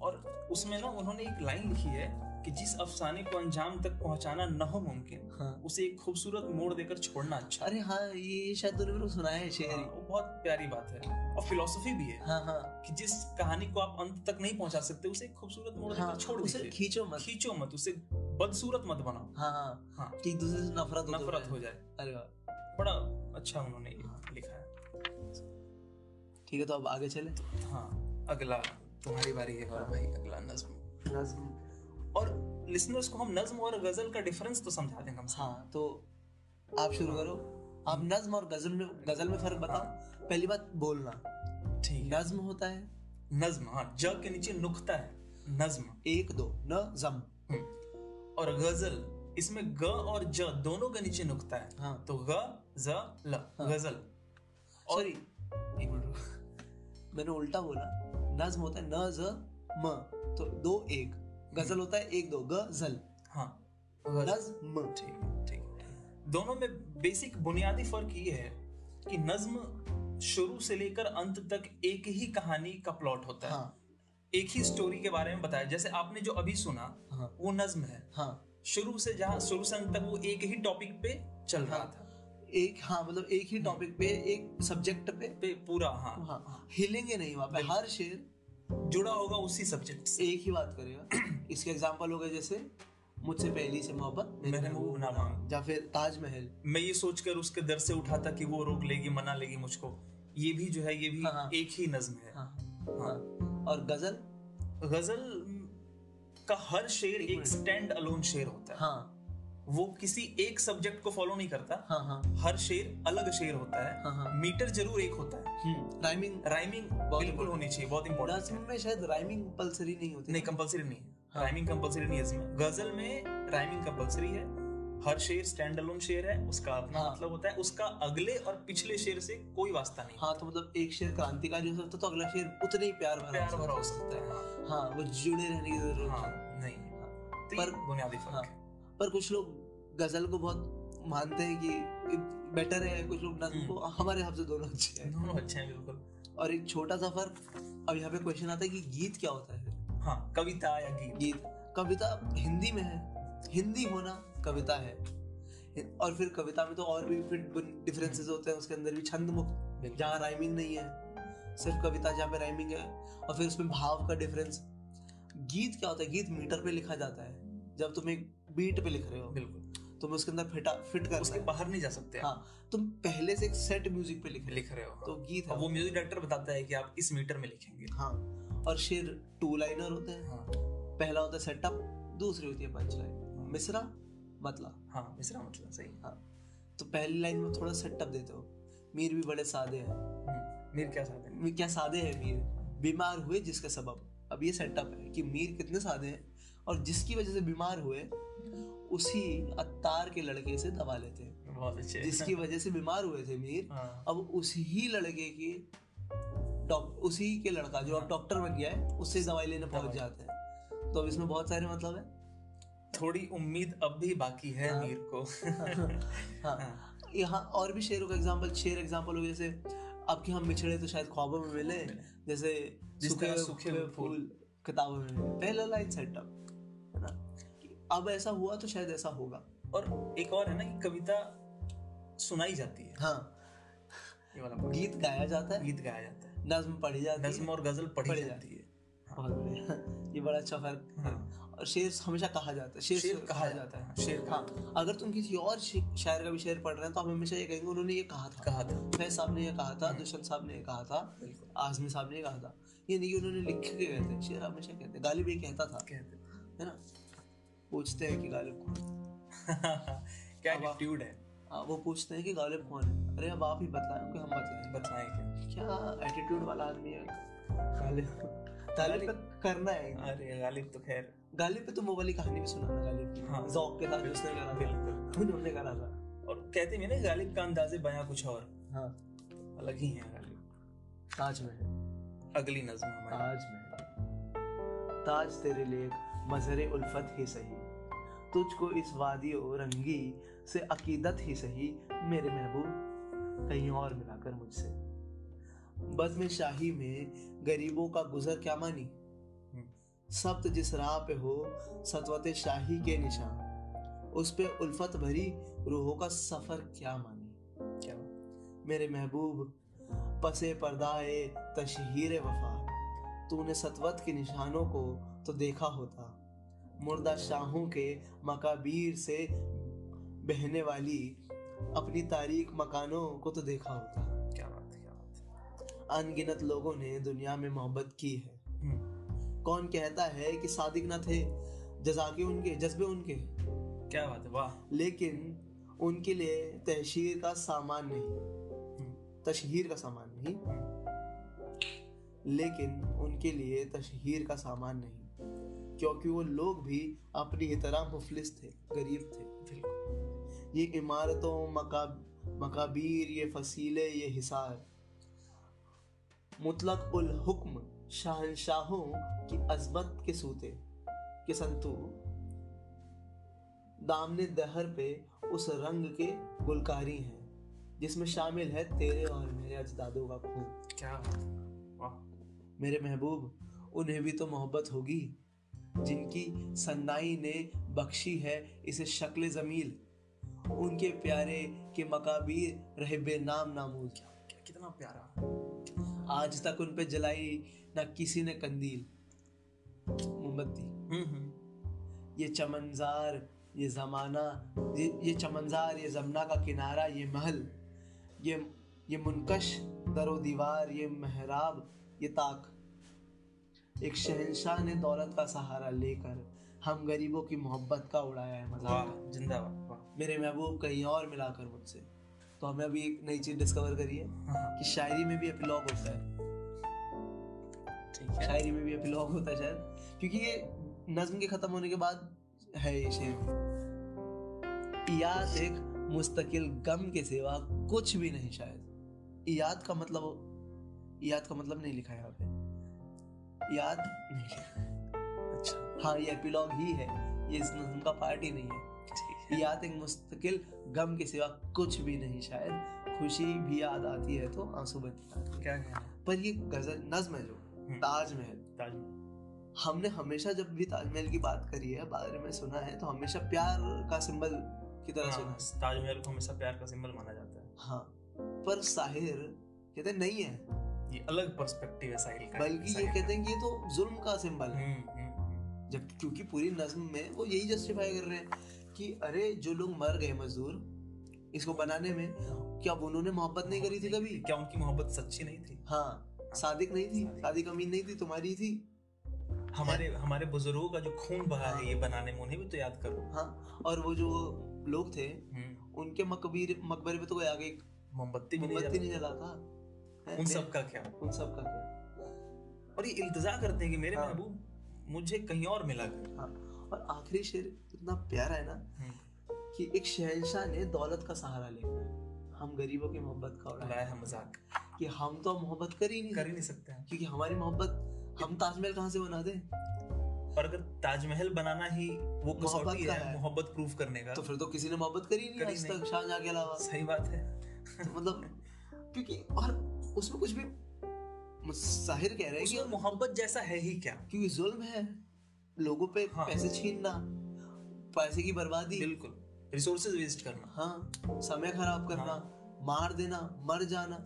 और उसमें ना उन्होंने एक लाइन लिखी है कि जिस अफसाने को अंजाम तक पहुंचाना न हो। मुमकिन हाँ उसे एक खूबसूरत मोड़ देकर छोड़ना अच्छा। अरे हाँ ये शायद तूने मेरे को सुनाया है शेर। हाँ, वो बहुत प्यारी बात है। और फिलोसफी भी है हाँ हाँ। कि जिस कहानी को आप अंत तक नहीं पहुँचा सकते उसे एक खूबसूरत मोड़ हाँ देकर छोड़ उसे खींचो मत। खींचो मत उसे बदसूरत मत बनाओ। हाँ हाँ। हाँ। कि दूसरे से नफरत नफरत हो जाए। अरे वाह। बड़ा अच्छा उन्होंने ये हाँ। लिखा है। ठीक है तो अब आगे चले। हाँ अगला तुम्हारी बारी है भाई अगला नज्म। नज्म। और लिसनर्स को हम नज्म और गज़ल का डिफरेंस तो समझा दें कम हाँ तो आप शुरू करो। आप नज्म और गज़ल में गज़ल में फ़र्क बताओ। पहली बात बोलना। ठीक नज्म होता है। नज्म हाँ ज के नीचे नुक्ता है। नज्म। एक दो न जम। हम्म। और गज़ल इसमें ग और ज दोनों के नीचे नुकता है। हाँ। तो ग ज ल हाँ। गज़ल। और सॉरी एक मिनट मैंने उल्टा बोला। नज्म होता है न ज म। तो दो एक। गज़ल होता है एक दो गज़ल। हाँ। नज्म। ठीक ठीक। दोनों में बेसिक बुनियादी फ़र्क ये है कि नज्म शुरू से लेकर अंत तक एक ही कहानी का प्लॉट होता है। हाँ। एक ही स्टोरी के बारे में बताया। जैसे आपने जो अभी सुना हाँ। वो नज्म है। हाँ। शुरू से जहाँ शुरू से अंत तक वो एक ही टॉपिक पे चल रहा था। एक हाँ मतलब एक ही टॉपिक पे एक सब्जेक्ट पे? पे पूरा हाँ। हाँ हिलेंगे नहीं वहाँ पे। हर शेर जुड़ा होगा उसी सब्जेक्ट से। एक ही बात करेगा। इसके एग्जांपल हो गए जैसे मुझसे पहली से मोहब्बत मेरे मुँह ना मांग। या फिर ताजमहल। मैं ये सोचकर उसके दर से उठा था कि वो रोक लेगी मना लेगी मुझको। ये भी जो है ये भी हाँ। एक ही नज्म है। हाँ हाँ। और गज़ल? गज़ल का हर शेर एक स्टैंड अलोन शेर होता है। हाँ। वो किसी एक सब्जेक्ट को फॉलो नहीं करता। हाँ हाँ। हर शेर अलग शेर होता है। हाँ, हाँ। मीटर ज़रूर एक होता है। हम्म। राइमिंग राइमिंग बिल्कुल होनी चाहिए बहुत इंपॉर्टेंट में शायद राइमिंग कंपलसरी नहीं होती। नहीं कंपलसरी नहीं है। हाँ। राइमिंग कंपलसरी नहीं है इसमें। गज़ल में राइमिंग कंपलसरी है। हर शेर स्टैंड अलोन शेर है उसका अपना हाँ। मतलब होता है। उसका अगले और पिछले शेर से कोई वास्ता नहीं हाँ तो मतलब एक शेर क्रांतिकारी हो सकता है तो अगला शेर उतने ही प्यार भरा प्यार भरा हो सकता है। हाँ हाँ। वो जुड़े रहने की ज़रूरत हाँ है। नहीं। तो पर- बुनियादी हाँ। फ़र्क है। पर कुछ लोग गज़ल को बहुत मानते हैं कि बेटर है कुछ लोग नज्म को हमारे हिसाब से दोनों अच्छे हैं। दोनों अच्छे हैं बिल्कुल। और एक छोटा सा फ़र्क अब यहाँ पे क्वेश्चन आता है कि गीत क्या होता है? हाँ कविता या गीत। गीत। कविता हिंदी में है। हिंदी होना कविता है। और फिर कविता में तो और भी फिर डिफरेंसेस होते हैं उसके अंदर भी छंद मुक्त जहाँ राइमिंग नहीं है। सिर्फ़ कविता जहाँ पे राइमिंग है और फिर उसमें भाव का डिफरेंस गीत क्या होता है? गीत मीटर पे लिखा जाता है। जब तुम एक बीट पे लिख रहे हो। बिल्कुल। तुम उसके अंदर फिटा फिट कर उसके बाहर नहीं जा सकते हाँ तुम पहले से एक सेट म्यूज़िक पे लिख लिख रहे हो हो। तो गीत है। वो म्यूज़िक डायरेक्टर बताता है कि आप इस मीटर में लिखेंगे। हाँ और शेर टू लाइनर होते हैं। हाँ। पहला होता है सेटअप दूसरी होती है पंच लाइन मिसरा मतलब हाँ मिश्रा मतलब सही। हाँ तो पहली लाइन में थोड़ा सेटअप देते हो। मीर भी बड़े सादे हैं। हम्म, मीर क्या है? मीर क्या सादे हैं मीर? बीमार हुए जिसके सबब। अब ये सेटअप है कि मीर कितने सादे हैं और जिसकी वजह से बीमार हुए उसी अत्तार के लड़के से दवा लेते हैं। बहुत अच्छे। जिसकी वजह से बीमार हुए थे मीर। हाँ। अब उसी ही लड़के की उसी के लड़का जो अब डॉक्टर बन गया है उससे दवाई लेने पहुँच जाते हैं। तो अब इसमें बहुत सारे मतलब है। थोड़ी उम्मीद अब भी बाकी है हाँ। मीर को। हाँ। यहाँ और भी शेरों का एग्जांपल शेर एग्जांपल हो जैसे अब कि हम बिछड़े तो शायद ख्वाबों में मिले जैसे सूखे सूखे फूल। किताबों में पहला लाइन सेटअप है अब ऐसा हुआ तो शायद ऐसा होगा। और एक और है ना कि कविता सुनाई जाती है। हाँ। ये वाला गीत गाया जाता है। गीत गाया जाता है। नज्म पढ़ी जाती नज्म और गज़ल पढ़ी पढ़ी जाती है। बहुत बढ़िया। ये बड़ा अच्छा फ़र्क हाँ। और शेर हमेशा कहा जाता है। शेर, शेर कहा जाता है। शेर हाँ। अगर तुम किसी और शायर का भी शेर पढ़ रहे हैं तो आप हमेशा ये कहेंगे उन्होंने ये कहा था। कहा था। फैज साहब ने ये कहा था दुष्यंत साहब ने ये कहा था आजमी साहब ने ये कहा था। ये नहीं उन्होंने लिख के कहते शेर हमेशा कहते गालिब ये कहता था। कहते है ना? पूछते हैं कि गालिब कौन क्या एटीट्यूड है? हाँ वो पूछते हैं कि गालिब कौन है। अरे अब आप ही बताएँ कि हम बताएँ बताएँ क्या? क्या एटीट्यूड वाला आदमी है? गालिब गालिब पे करना है। अरे गालिब तो खैर। गालिब पे तो वो वाली कहानी भी सुनाना गालिब की। हाँ। जौक के साथ उसने करा बिल्कुल। उन्होंने करा था। और कहते भी ना गालिब का अंदाजे बयां कुछ और। हाँ। अलग ही है गालिब। ताज महल। अगली नज्म ताज महल। ताज तेरे लिए मजहर उल्फत ही सही। तुझको इस वादी और रंगी से अकीदत ही सही मेरे महबूब कहीं और मिलाकर मुझसे। बद में शाही में गरीबों का गुजर क्या मानी? सब्त जिस राह पे हो सतवत शाही के निशान उस पे उल्फत भरी रूहों का सफ़र क्या मानी? क्या? मेरे महबूब पसे पर्दाए तशहीर वफा तूने सतवत के निशानों को तो देखा होता मुर्दा शाहों के मकाबीर से बहने वाली अपनी तारीख मकानों को तो देखा होता। क्या बात है क्या बात है। अनगिनत लोगों ने दुनिया में मोहब्बत की है। हम्म, कौन कहता है कि सादिक न थे जजाके उनके जज्बे उनके? क्या बात है वाह। लेकिन उनके लिए तहशीर का सामान नहीं तशहीर का सामान नहीं। लेकिन उनके लिए तशहीर का सामान नहीं। क्योंकि वो लोग भी अपनी ही तरह मुफलिस थे गरीब थे बिल्कुल। ये इमारतों मकाब मकाबीर ये फसीले ये हिसार। मुतलक उल हुक्म शहनशाहों की अजमत के सूते के संतू दामने दहर पे उस रंग के गुलकारी हैं जिसमें शामिल है तेरे और मेरे अजदादों का खून। क्या वाह। मेरे महबूब उन्हें भी तो मोहब्बत होगी। जिनकी सन्नाई ने बख्शी है इसे शक्ल जमील। उनके प्यारे के मकाबीर रहे बेनाम नामूद। क्या कितना प्यारा। आज तक उन पे जलाई ना किसी ने कंदील। मोमबत्ती। हम्म हम्म। ये चमनजार ये जमाना ये ये चमनजार ये जमना का किनारा ये महल ये ये मुनकश दरो दीवार ये महराब ये ताक। एक शहनशाह ने दौलत का सहारा लेकर हम गरीबों की मोहब्बत का उड़ाया है। मज़ाक जिंदाबाद। मेरे महबूब कहीं और मिलाकर मुझसे। तो हमें अभी एक नई चीज़ डिस्कवर करी है हाँ, कि शायरी में भी एपिलॉग होता है। ठीक है। शायरी में भी एपिलॉग होता है शायद। क्योंकि ये नज्म के खत्म होने के बाद है ये शेर। याद एक मुस्तकिल गम के सिवा कुछ भी नहीं शायद। याद का मतलब याद का मतलब नहीं लिखा है यहाँ पे। याद? नहीं। अच्छा। हाँ ये एपिलॉग ही है। ये इस नज्म का पार्ट ही। नहीं है। याद एक मुस्तकिल गम के सिवा कुछ भी नहीं शायद। खुशी भी याद आती है तो आँसू बनती है। क्या कहना पर ये गज़ल नज्म है जो हम्म। ताजमहल। ताजमहल। हमने हमेशा जब भी ताजमहल की बात करी है बारे में सुना है तो हमेशा प्यार का सिंबल की तरह सुना हाँ, है ताजमहल को हमेशा प्यार का सिंबल माना जाता है। हाँ पर साहिर कहते नहीं है ये अलग पर्सपेक्टिव है साहिल का बल्कि ये कहते हैं कि ये तो जुल्म का सिंबल है। हम्म, हम्म, हम्म। जब क्योंकि पूरी नज्म में वो यही जस्टिफाई कर रहे हैं कि अरे जो लोग मर गए मजदूर इसको बनाने में क्या उन्होंने मोहब्बत नहीं करी थी कभी? क्या उनकी मोहब्बत सच्ची नहीं थी? हाँ सादिक नहीं थी सादिक। अमीन नहीं थी तुम्हारी थी। हमारे हमारे बुज़ुर्गों का जो खून बहा है ये बनाने में उन्हें भी तो याद करो। हाँ और वो जो लोग थे उनके मकबीर मकबरे पे तो कोई आगे मोमबत्ती नहीं मोमबत्ती नहीं जला था। है? उन सब का क्या? उन सब का क्या? और ये इल्तजा करते हैं कि मेरे हाँ। महबूब मुझे कहीं और मिला कर हाँ। और आखिरी शेर इतना प्यारा है ना कि एक शहंशाह ने दौलत का सहारा लेकर हम गरीबों की मोहब्बत का उड़ाया है मज़ाक। कि हम तो मोहब्बत कर ही नहीं कर ही नहीं सकते हैं। क्योंकि हमारी मोहब्बत हम ताजमहल कहाँ से बना दें? और अगर ताजमहल बनाना ही वो मोहब्बत कसौटी है। मोहब्बत प्रूफ करने का। तो फिर तो किसी ने मोहब्बत करी नहीं आज। तक शाहजहां के अलावा। सही बात है। तो मतलब क्योंकि और उसमें कुछ भी साहिर कह रहे हैं कि मोहब्बत जैसा है ही क्या? क्योंकि जुल्म है। लोगों पे हाँ। पैसे छीनना पैसे की बर्बादी। बिल्कुल। रिसोर्सेज वेस्ट करना। हाँ समय खराब करना हाँ। मार देना मर जाना।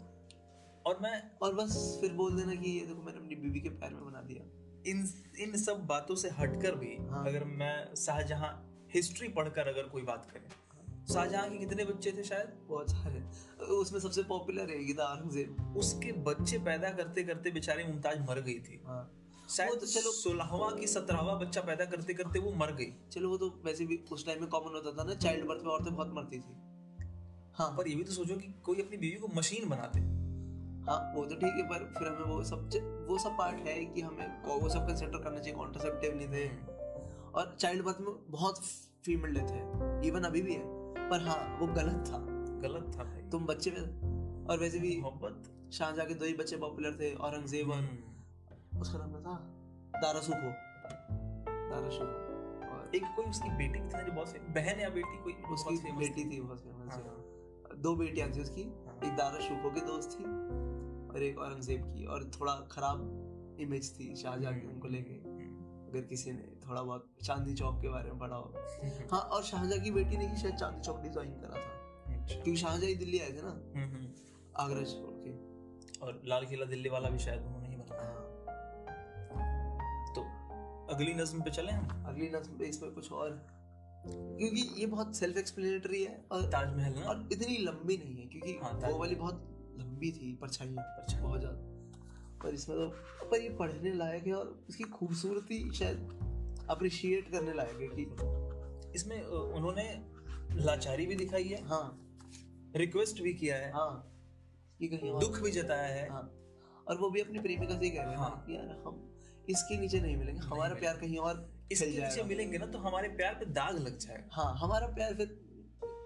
और मैं और बस फिर बोल देना कि ये देखो मैंने अपनी बीवी के पैर में बना दिया। इन इन सब बातों से हटकर भी हाँ। अगर मैं शाहजहां हिस्ट्री पढ़कर अगर कोई बात करे शाहजहां के कितने बच्चे थे शायद? बहुत सारे। उसमें सबसे पॉपुलर है गीता औरंगज़ेब उसके बच्चे पैदा करते करते बेचारे मुमताज़ मर गई थी। हाँ। शायद तो चलो- सोलहवा की सत्रहवा बच्चा पैदा करते करते वो मर गई। चलो वो तो वैसे भी उस टाइम में कॉमन होता था ना चाइल्ड बर्थ में औरतें बहुत मरती थी। हाँ पर ये भी तो सोचो कि कोई अपनी बीवी को मशीन बना दे हाँ वो तो ठीक है पर फिर हमें वो सब वो सब पार्ट है कि हमें वो सब कंसिडर करना चाहिए कॉन्ट्रासेप्टिव नहीं थे। और चाइल्ड बर्थ में बहुत फीमेल डेथ है। इवन अभी भी है। पर हाँ वो गलत था। गलत था भाई। तुम बच्चे में और वैसे भी मोहब्बत। शाहजहां के दो ही बच्चे पॉपुलर थे औरंगज़ेब और हम्म। उसका नाम था? दारा सुखो। दारा सुखो। और एक कोई उसकी बेटी थी जो बहुत बहन या बेटी कोई उसकी बेटी थी। बहुत फ़ेमस हाँ, दो बेटियाँ थी उसकी। हाँ। एक दारा शुको की दोस्त थी और एक औरंगज़ेब की। और थोड़ा खराब इमेज थी शाहजहां की उनको लेके। हम्म, अगर किसी ने थोड़ा बहुत चांदनी चौक के बारे में पढ़ा हो। हाँ और शाहजहां की बेटी ने ही शायद चांदनी चौक डिज़ाइन करा था। अच्छा। क्योंकि शाहजहां ही दिल्ली आए थे ना? हम्म, हम्म। आगरा छोड़ के। और लाल किला दिल्ली वाला भी शायद उन्होंने ही बनाया। हाँ, तो अगली नज्म पे चले हम? अगली नज्म पे इसमें कुछ और। क्योंकि ये बहुत सेल्फ एक्सप्लेनेटरी है और ताजमहल और इतनी लंबी नहीं है क्योंकि हाँ, वो वाली बहुत लंबी थी परछाइयाँ परछाई। बहुत ज़्यादा। पर इसमें तो पर ये पढ़ने लायक है और इसकी खूबसूरती शायद अप्रिशिएट करने लायक है कि इसमें उन्होंने लाचारी भी दिखाई है। हाँ। रिक्वेस्ट भी किया है। हाँ। कि कहीं दुख भी जताया है। हाँ। और वो भी अपनी प्रेमिका से ही कह रहे हैं हाँ। कि यार हम इसके नीचे नहीं मिलेंगे हमारा। प्यार कहीं और इसके नीचे मिलेंगे ना तो हमारे प्यार पे दाग लग जाएगा। हाँ हमारा प्यार फिर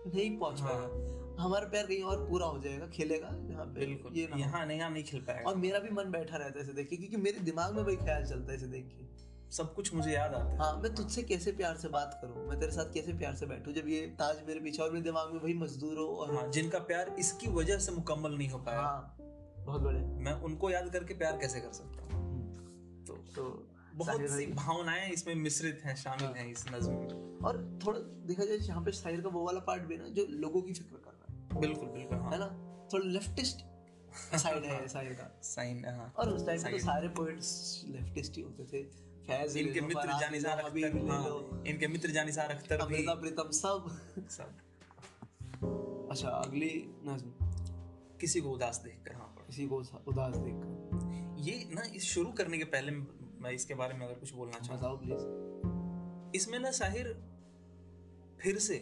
नहीं पहुँच हाँ। पाएगा। हमारा प्यार कहीं और पूरा हो जाएगा खेलेगा यहाँ पे बिल्कुल ये यहाँ नहीं यहाँ नहीं खिल पाएगा। और मेरा भी मन बैठा रहता है इसे देख के क्योंकि मेरे दिमाग में वही ख्याल चलता है इसे देख के। सब कुछ मुझे याद आता है। हाँ मैं तुझसे कैसे प्यार से बात करूँ? मैं तेरे साथ कैसे प्यार से बैठूं जब ये ताज मेरे पीछे और मेरे दिमाग में वही मजदूरों और हाँ जिनका प्यार इसकी वजह से मुकम्मल नहीं हो पाया। हाँ बहुत बड़े मैं उनको याद करके प्यार कैसे कर सकता हूँ? तो तो बहुत सी भावनाएँ इसमें मिश्रित हैं शामिल हैं। इस नज्म में। और थोड़ा देखा जाए यहाँ पे शायर का वो वाला पार्ट भी ना जो लोगों की फ़िक्र है बिल्कुल बिल्कुल हाँ। है ना? थोड़ा लेफ्टिस्ट साइड है शायर का। साइन हाँ। और उस टाइम पे तो सारे पोएट्स लेफ्टिस्ट ही होते थे। फैज इनके मित्र जानिसार अख्तर हाँ। इनके मित्र जानिसार अख्तर भी। अमृता प्रीतम सब। सब। अच्छा अगली नज्म किसी को उदास देखकर हाँ किसी को उदास देखकर। ये ना इस शुरू करने के पहले मैं इसके बारे में अगर कुछ बोलना चाहूँ। बताओ प्लीज़ इसमें ना साहिर फिर से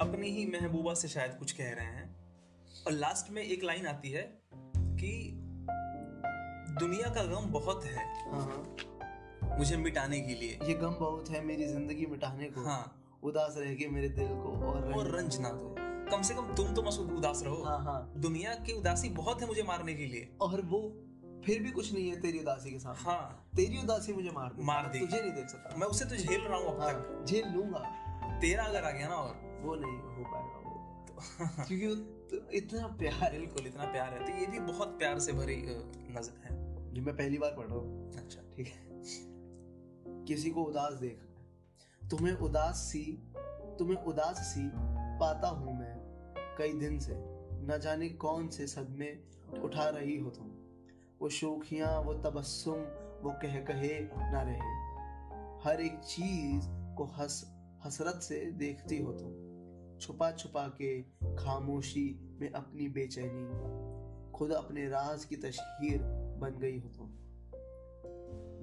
अपनी ही महबूबा से शायद कुछ कह रहे हैं। और लास्ट में एक लाइन आती है कि दुनिया का गम बहुत है हाँ हाँ। मुझे मिटाने के लिए। ये गम बहुत है मेरी ज़िंदगी मिटाने को। हाँ। उदास रह के मेरे दिल को और और रंज ना दो। कम से कम तुम तो मसूद उदास रहो। हाँ हाँ। दुनिया की उदासी बहुत है मुझे मारने के लिए। और वो फिर भी कुछ नहीं है तेरी उदासी के साथ। हाँ। तेरी उदासी मुझे मार दे मार देगी। तुझे नहीं देख सकता। मैं उसे तो झेल रहा हूँ अब हाँ तक। झेल लूँगा। तेरा अगर आ गया ना और वो नहीं हो पाएगा वो। तो क्योंकि तो इतना प्यार बिल्कुल इतना प्यार है। तो ये भी बहुत प्यार से भरी नज्म है। ये मैं पहली बार पढ़ रहा हूँ। अच्छा। ठीक है। किसी को उदास देख तुम्हें उदास सी तुम्हें उदास सी पाता हूँ मैं कई दिन से। न जाने कौन से सदमे उठा रही हो तुम। वो शोखियाँ वो तबस्सुम वो कह कहे ना रहे। हर एक चीज़ को हस हसरत से देखती हो तुम। छुपा छुपा के खामोशी में अपनी बेचैनी। खुद अपने राज की तशहीर बन गई हो तुम।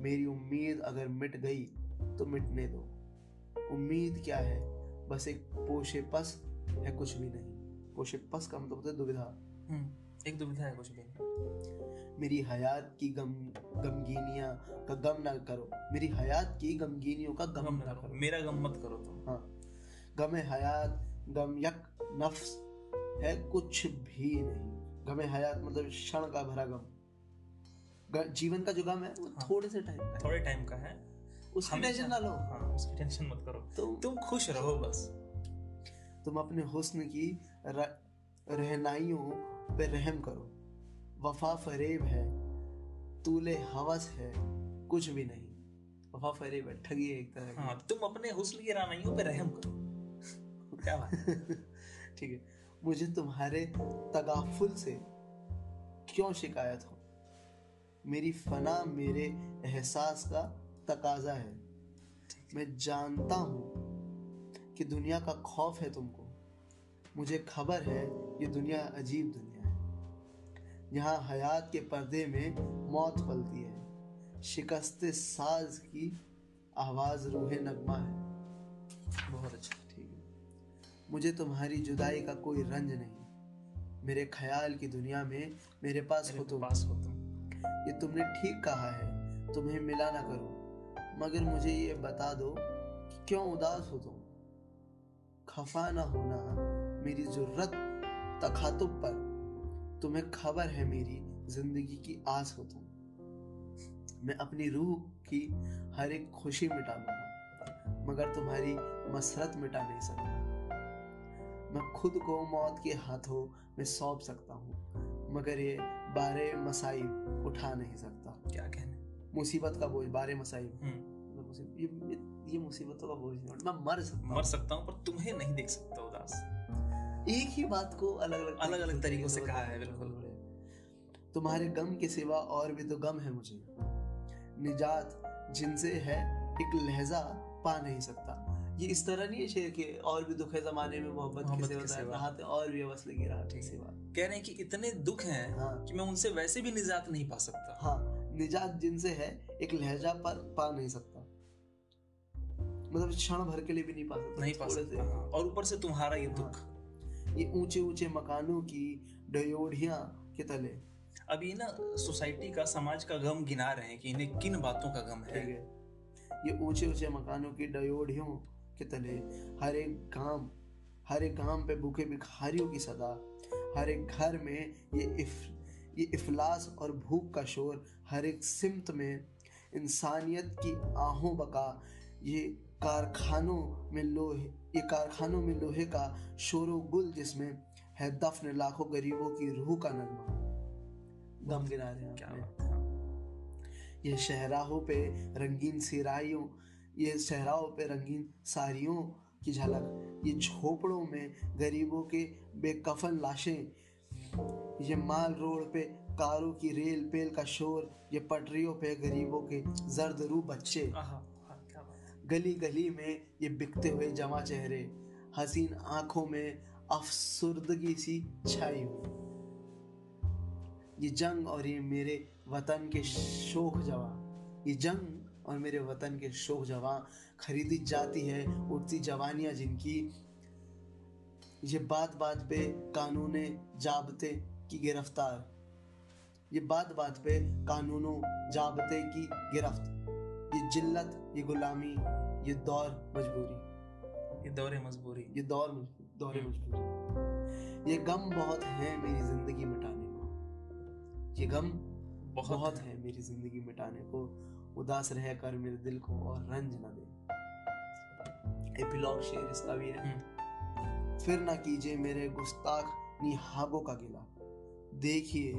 मेरी उम्मीद अगर मिट गई तो मिटने दो। उम्मीद क्या है? बस एक पोशे पस है कुछ भी नहीं। पोशे पस का मतलब होता है दुविधा। हम्म, एक दुविधा है कुछ भी नहीं। मेरी हयात की गम गमगीनियाँ का गम ना करो। मेरी हयात की गमगीनियों का गम गम ना करो। मेरा गम मत करो तुम। हाँ। गम हयात गम यक नफ्स है कुछ भी नहीं। गम हयात मतलब क्षण का भरा गम। जीवन का जो गम है वो हाँ। थोड़े से टाइम का थोड़े टाइम का है। उसकी टेंशन ना लो। हाँ उसकी टेंशन मत करो। तुम तुम खुश रहो बस। तुम अपने हुस्न की रहनाइयों पे रहम करो। वफा फरेब है तूले हवस है कुछ भी नहीं। वफा फरेब है ठगी है एक तरह हाँ तुम अपने हुस्न की रानाइयों पे रहम करो। क्या बात ठीक है। मुझे तुम्हारे तगाफुल से क्यों शिकायत हो? मेरी फना मेरे एहसास का तकाजा है। मैं जानता हूँ कि दुनिया का खौफ है तुमको। मुझे खबर है ये दुनिया अजीब दुनिया है। यहाँ हयात के पर्दे में मौत पलती है। शिकस्त साज की आवाज़ रूहे नगमा है। बहुत अच्छा। मुझे तुम्हारी जुदाई का कोई रंज नहीं। मेरे ख्याल की दुनिया में मेरे पास मेरे हो तुम। पास हो तुम। ये तुमने ठीक कहा है तुम्हें मिला ना करो। मगर मुझे ये बता दो कि क्यों उदास हो तुम? खफा ना होना मेरी ज़रूरत तखातुब पर। तुम्हें खबर है मेरी ज़िंदगी की आस हो तुम। मैं अपनी रूह की हर एक खुशी मिटा लूँगा मगर तुम्हारी मसरत मिटा नहीं सकता। मैं खुद को मौत के हाथों में सौंप सकता हूँ मगर ये बारे मसाइब उठा नहीं सकता। क्या कहने मुसीबत का बोझ बारे मसाइब हम्म, ये ये मुसीबतों का बोझ नहीं मैं मर सकता मर सकता हूँ पर तुम्हें नहीं देख सकता उदास। एक ही बात को अलग अलग अलग-अलग तरीकों से कहा है, बिल्कुल। तुम्हारे गम के सिवा और भी तो गम है मुझे। निजात जिनसे है एक लहजा पा नहीं सकता। ये इस तरह नहीं है शेर के और भी दुख है जमाने में मोहब्बत के। राहत और भी बस लगी राहत के सिवा। कह रहे हैं कि इतने दुख हैं हाँ। कि मैं उनसे वैसे भी निजात नहीं पा सकता। हाँ निजात जिनसे है एक लहजा पर पा नहीं सकता। मतलब क्षण भर के लिए भी नहीं पा सकता नहीं पा सकता हाँ। और ऊपर से तुम्हारा ये दुख। ये ऊँचे ऊँचे मकानों की डयोढ़ियाँ के तले। अब ये ना सोसाइटी का समाज का गम गिना रहे हैं कि इन्हें किन बातों का गम है? है। ये ऊँचे ऊँचे मकानों की डयोढ़ियों के तले हर एक गाँव हर एक गाँव पे भूखे भिखारियों की सदा हर एक घर में ये इफ़ ये इफलास और भूख का शोर हर एक सिमत में इंसानियत की आहों बका ये कारखानों में लोहे ये कारखानों में लोहे का शोरो गुल जिसमें है दफन लाखों गरीबों की रूह का नगमा। गम गिरा रहे हैं क्या ये शहराहों पे रंगीन सिराइयों ये सहराओं पे रंगीन साड़ियों की झलक ये झोपड़ों में गरीबों के बेकफन लाशें ये माल रोड पे कारों की रेल पेल का शोर ये पटरियों पे गरीबों के जर्द रू बच्चे है। गली गली में ये बिकते हुए जमा चेहरे हसीन आँखों में अफसुर्दगी सी छाई हुई ये जंग और ये मेरे वतन के शोक जवा ये जंग और मेरे वतन के शोक जवा खरीदी जाती है उठती जवानियाँ जिनकी। ये बात बात पे कानून जाबते की गिरफ़्तार। ये बात बात पे कानूनों जाबते की गिरफ्त। ये जिल्लत ये गुलामी ये दौर मजबूरी। ये दौरे मजबूरी। ये दौर मजबूरी दौरे मजबूरी। ये गम बहुत है मेरी ज़िंदगी मिटाने को। ये गम बहुत, बहुत है मेरी ज़िंदगी मिटाने को। उदास रह कर मेरे दिल को और रंज न दे। एपिलॉग शेर इसका भी है। हम्म, फिर ना कीजिए मेरे गुस्ताख निहागों का गिला। देखिए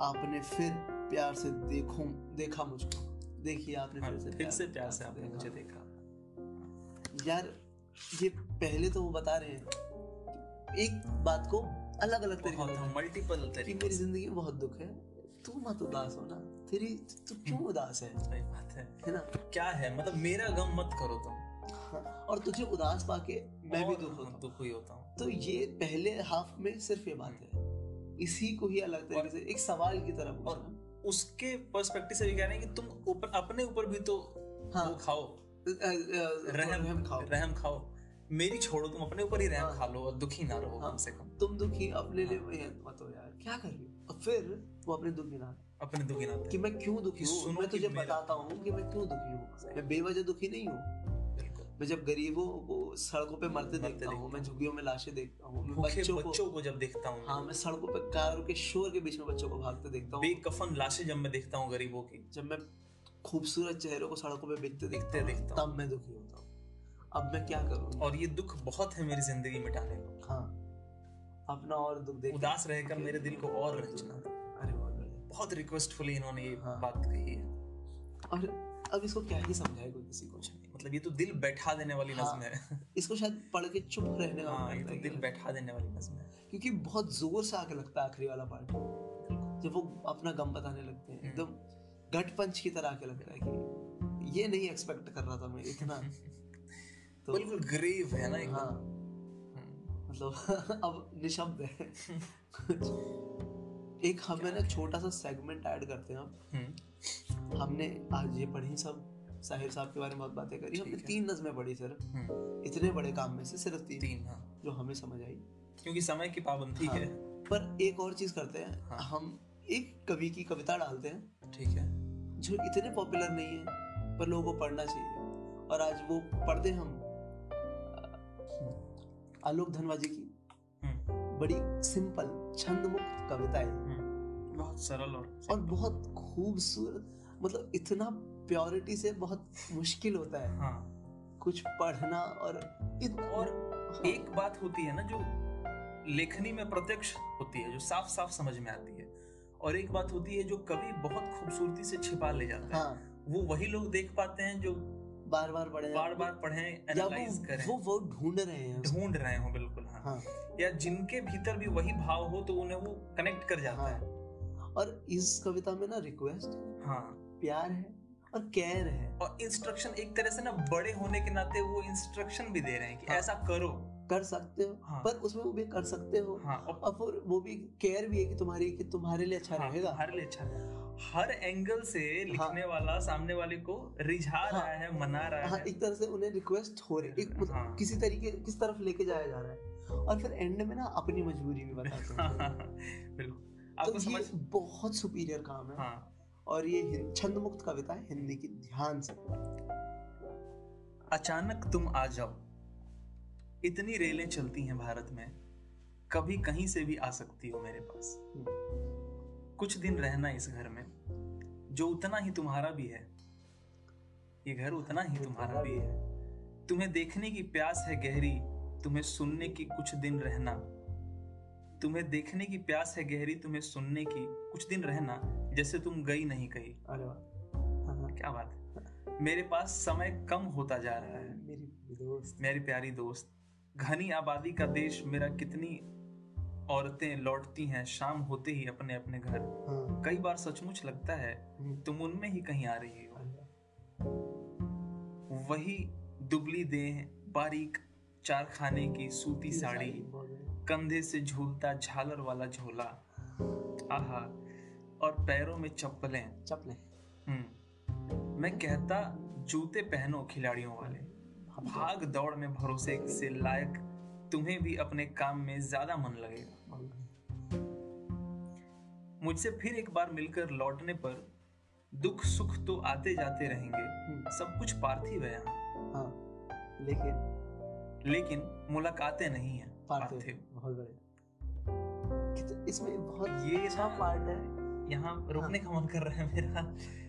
आपने फिर प्यार से देखो देखा मुझको। देखिए आपने हाँ, फिर से फिर से प्यार से आपने मुझे देखा। यार ये पहले तो वो बता रहे हैं एक बात को अलग अलग तरीके मल्टीपल तरीके मेरी ज़िंदगी में बहुत दुख है। तू मत उदास हो ना तेरी तू क्यों उदास है? सही बात है। है ना? क्या है? मतलब मेरा गम मत करो तुम। हाँ, और तुझे उदास पाके मैं भी दुख होता हाँ, दुख हुई होता हूँ। तो ये पहले हाफ़ में सिर्फ़ ये बात है। इसी को ही अलग तरीके से एक सवाल की तरह और उसके पर्सपेक्टिव से भी कह रहे हैं कि तुम ऊपर अपने ऊपर भी तो हाँ। वो खाओ। रहम रहम खाओ। रहम खाओ। मेरी छोड़ो तुम अपने ऊपर ही रहम हाँ। खा लो और दुखी ना रहो हाँ। कम से कम। तुम दुखी अपने लिए। मत हो यार क्या कर रही हो? और फिर वो अपने दुख गिना अपने दुखी ना कि मैं क्यों दुखी हूँ? मैं तुझे बताता हूँ कि मैं क्यों दुखी हूँ। मैं बेवजह दुखी नहीं हूँ। मैं जब गरीबों को सड़कों पे मरते देखता हूँ मैं झुग्गियों में लाशें देखता हूँ बच्चों बच्चों को को जब देखता हूँ। हाँ मैं सड़कों पे कारों के शोर के बीच में बच्चों को भागते देखता हूँ। बेकफन लाशें जब मैं देखता हूँ गरीबों की। जब मैं खूबसूरत चेहरों को सड़कों पे बिकते देखते देखता हूँ। तब मैं दुखी होता हूँ। अब मैं क्या करूँ? और ये दुख बहुत है मेरी ज़िंदगी मिटाने को। हाँ। अपना और दुख देख उदास रहकर मेरे दिल को और अरे बहुत रिक्वेस्टफुली इन्होंने ये हाँ। बात कही है। और अब इसको क्या ही समझाए कोई किसी को मतलब ये तो दिल बैठा देने वाली हाँ। नज्म है। इसको शायद पढ़ के चुप रहने का हाँ ये तो दिल बैठा देने वाली नज्म है। क्योंकि बहुत ज़ोर से आके लगता है आखिरी वाला पार्ट। जब वो अपना गम बताने लगते हैं हम्म। एकदम गट पंच की तरह आके लगता है कि ये नहीं एक्सपेक्ट कर रहा था मैं इतना। तो बिल्कुल ग्रेव है ना एकदम। हाँ। हम्म, मतलब अब निशब्द है। कुछ एक हमें ना छोटा सा सेगमेंट ऐड करते हैं अब हम्म, हमने आज ये पढ़ी सब साहिर साहब के बारे में बहुत बातें करी। हमने तीन नज़में पढ़ी सिर्फ़ हम्म, इतने बड़े काम में से सिर्फ़ तीन। तीन हाँ। जो हमें समझ आई। क्योंकि समय की पाबंदी हाँ। है। पर एक और चीज़ करते हैं। हाँ। हम एक कवि की कविता डालते हैं। ठीक है। जो इतने पॉपुलर नहीं है पर लोगों को पढ़ना चाहिए। और आज वो पढ़ते हम अ, आलोक धनवाजी की। हम्म, बड़ी सिंपल छंद मुक्त कविताएँ हम्म, बहुत सरल और और बहुत खूबसूरत मतलब इतना प्योरिटी से बहुत मुश्किल होता है। हाँ। कुछ पढ़ना और इत, और हाँ, एक बात होती है ना जो लेखनी में प्रत्यक्ष होती है जो साफ़ साफ़ समझ में आती है और एक बात होती है जो कवि बहुत खूबसूरती से छिपा ले जाता है। हाँ। वो वही लोग देख पाते हैं जो बार बार पढ़े बार बार पढ़े एनालाइज करें। वो वो वो ढूंढ रहे हैं ढूंढ रहे हो बिल्कुल। हाँ। या जिनके भीतर भी वही भाव हो तो उन्हें वो कनेक्ट कर जाता हाँ। है। और इस कविता में ना रिक्वेस्ट हाँ। प्यार है और केयर है। और इंस्ट्रक्शन एक तरह से ना बड़े होने के नाते वो इंस्ट्रक्शन भी दे रहे हैं कि हाँ। ऐसा करो। कर सकते हो हाँ। पर उसमें वो भी कर सकते हो। हाँ और और फिर वो भी केयर भी है कि तुम्हारी कि तुम्हारे लिए अच्छा हाँ, रहेगा। तुम्हारे लिए अच्छा हर एंगल से लिखने वाला सामने वाले को रिझा हाँ। रहा है मना रहा हाँ है। एक तरह से उन्हें रिक्वेस्ट हो रही है। एक मतलब हाँ। किसी तरीके किस तरफ़ लेके जाया जा रहा है। और फिर एंड में ना अपनी मजबूरी भी बताते हैं। बिल्कुल। तो आपको ये समझ बहुत सुपीरियर काम है। हाँ। और ये हिं- छंद मुक्त कविता है हिंदी की ध्यान से। अचानक तुम आ जाओ। इतनी रेलें चलती हैं भारत में कभी कहीं से भी आ सकती हो मेरे पास। कुछ दिन रहना इस घर में जो उतना ही तुम्हारा भी है। ये घर उतना ही तुम्हारा भी है। तुम्हें देखने की प्यास है गहरी तुम्हें सुनने की कुछ दिन रहना। तुम्हें देखने की प्यास है गहरी तुम्हें सुनने की कुछ दिन रहना जैसे तुम गई नहीं कहीं। अरे वाह। हाँ, हाँ, क्या बात है। मेरे पास समय कम होता जा रहा है। मेरी दोस्त। मेरी प्यारी दोस्त। घनी आबादी का देश मेरा कितनी औरतें लौटती हैं शाम होते ही अपने अपने घर। हाँ। कई बार सचमुच लगता है हम्म, तुम उनमें ही कहीं आ रही हो। वही दुबली देह बारीक चार खाने की सूती साड़ी कंधे से झूलता झालर वाला झोला। आहा और पैरों में चप्पलें। चपले हम्म। मैं कहता जूते पहनो खिलाड़ियों वाले। भाग दौड़ में भरोसे से लायक तुम्हें भी अपने काम में ज़्यादा मन लगेगा। मुझसे फिर एक बार मिलकर लौटने पर दुख सुख तो आते जाते रहेंगे। हम्म, सब कुछ पार्थिव है यहाँ। हाँ लेकिन? लेकिन मुलाकातें नहीं है पार्थिव बहुत बढ़िया। इसमें बहुत ये अच्छा ना- पार्ट है। यहाँ रुकने का मन कर रहा है मेरा।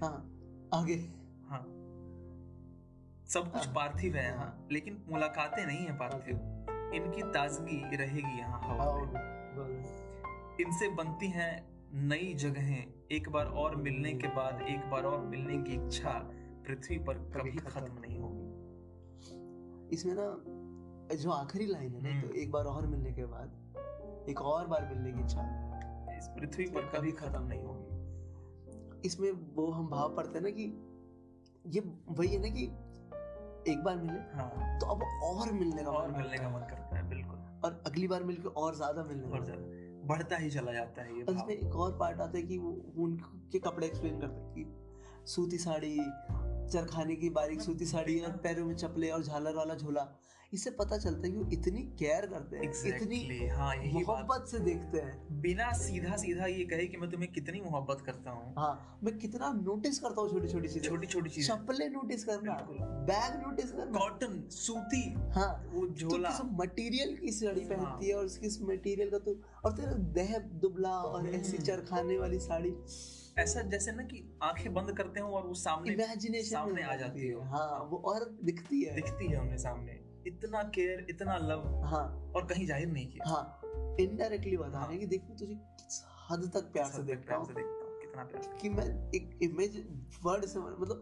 हाँ आगे। हाँ सब कुछ हाँ। पार्थिव है यहाँ लेकिन मुलाकातें नहीं है पार्थिव। इनकी ताजगी रहेगी यहाँ हवा हाँ, में इनसे बनती हैं नई जगहें। एक बार और मिलने के बाद एक बार और मिलने की इच्छा पृथ्वी पर कभी खत्म नहीं होगी। इसमें ना जो आखिरी लाइन है ना हम्म। तो एक बार और मिलने के बाद एक और बार मिलने की इच्छा। इस पृथ्वी पर कभी खत्म नहीं होगी। इसमें वो हम भाव पढ़ते हैं ना कि ये वही है ना कि एक बार मिले हाँ। तो अब और मिलने का और मिलने का मन करता है बिल्कुल। और अगली बार मिलकर और ज़्यादा मिलने और ज़्यादा बढ़ता ही चला जाता है ये उसमें एक और पार्ट आता है कि वो उनके कपड़े एक्सप्लेन करते हैं कि सूती साड़ी चरखाने की बारीक सूती साड़ी और पैरों में चपले और झालर वाला झोला इससे पता चलता है कि वो इतनी केयर करते हैं exactly, इतनी हाँ यही बात। मोहब्बत से देखते हैं। बिना सीधा सीधा ये कहे कि मैं तुम्हें कितनी मोहब्बत करता हूँ। हाँ मैं कितना नोटिस करता हूँ छोटी छोटी चीज़ें। छोटी छोटी चीज़ें। चप्पले नोटिस करना बैग नोटिस करना। कॉटन सूती हाँ वो तो झोला। किस मटेरियल की साड़ी हाँ। पहनती है और उसकी इस मटेरियल का तो और तेरा देह दुबला और ऐसी हम्म। चरखाने वाली साड़ी। ऐसा जैसे ना कि आँखें बंद करते हो और वो सामने इमेजिनेशन सामने आ जाती है। हाँ। वो और दिखती है। दिखती है हमने सामने। इतना केयर इतना लव हाँ। और कहीं ज़ाहिर नहीं किया। हाँ। इनडायरेक्टली बता रहे हैं कि देख मैं तुझे किस हद तक प्यार से देखता प्यार से हूँ देखता हूँ कितना प्यार कि मैं एक इमेज वर्ड से मतलब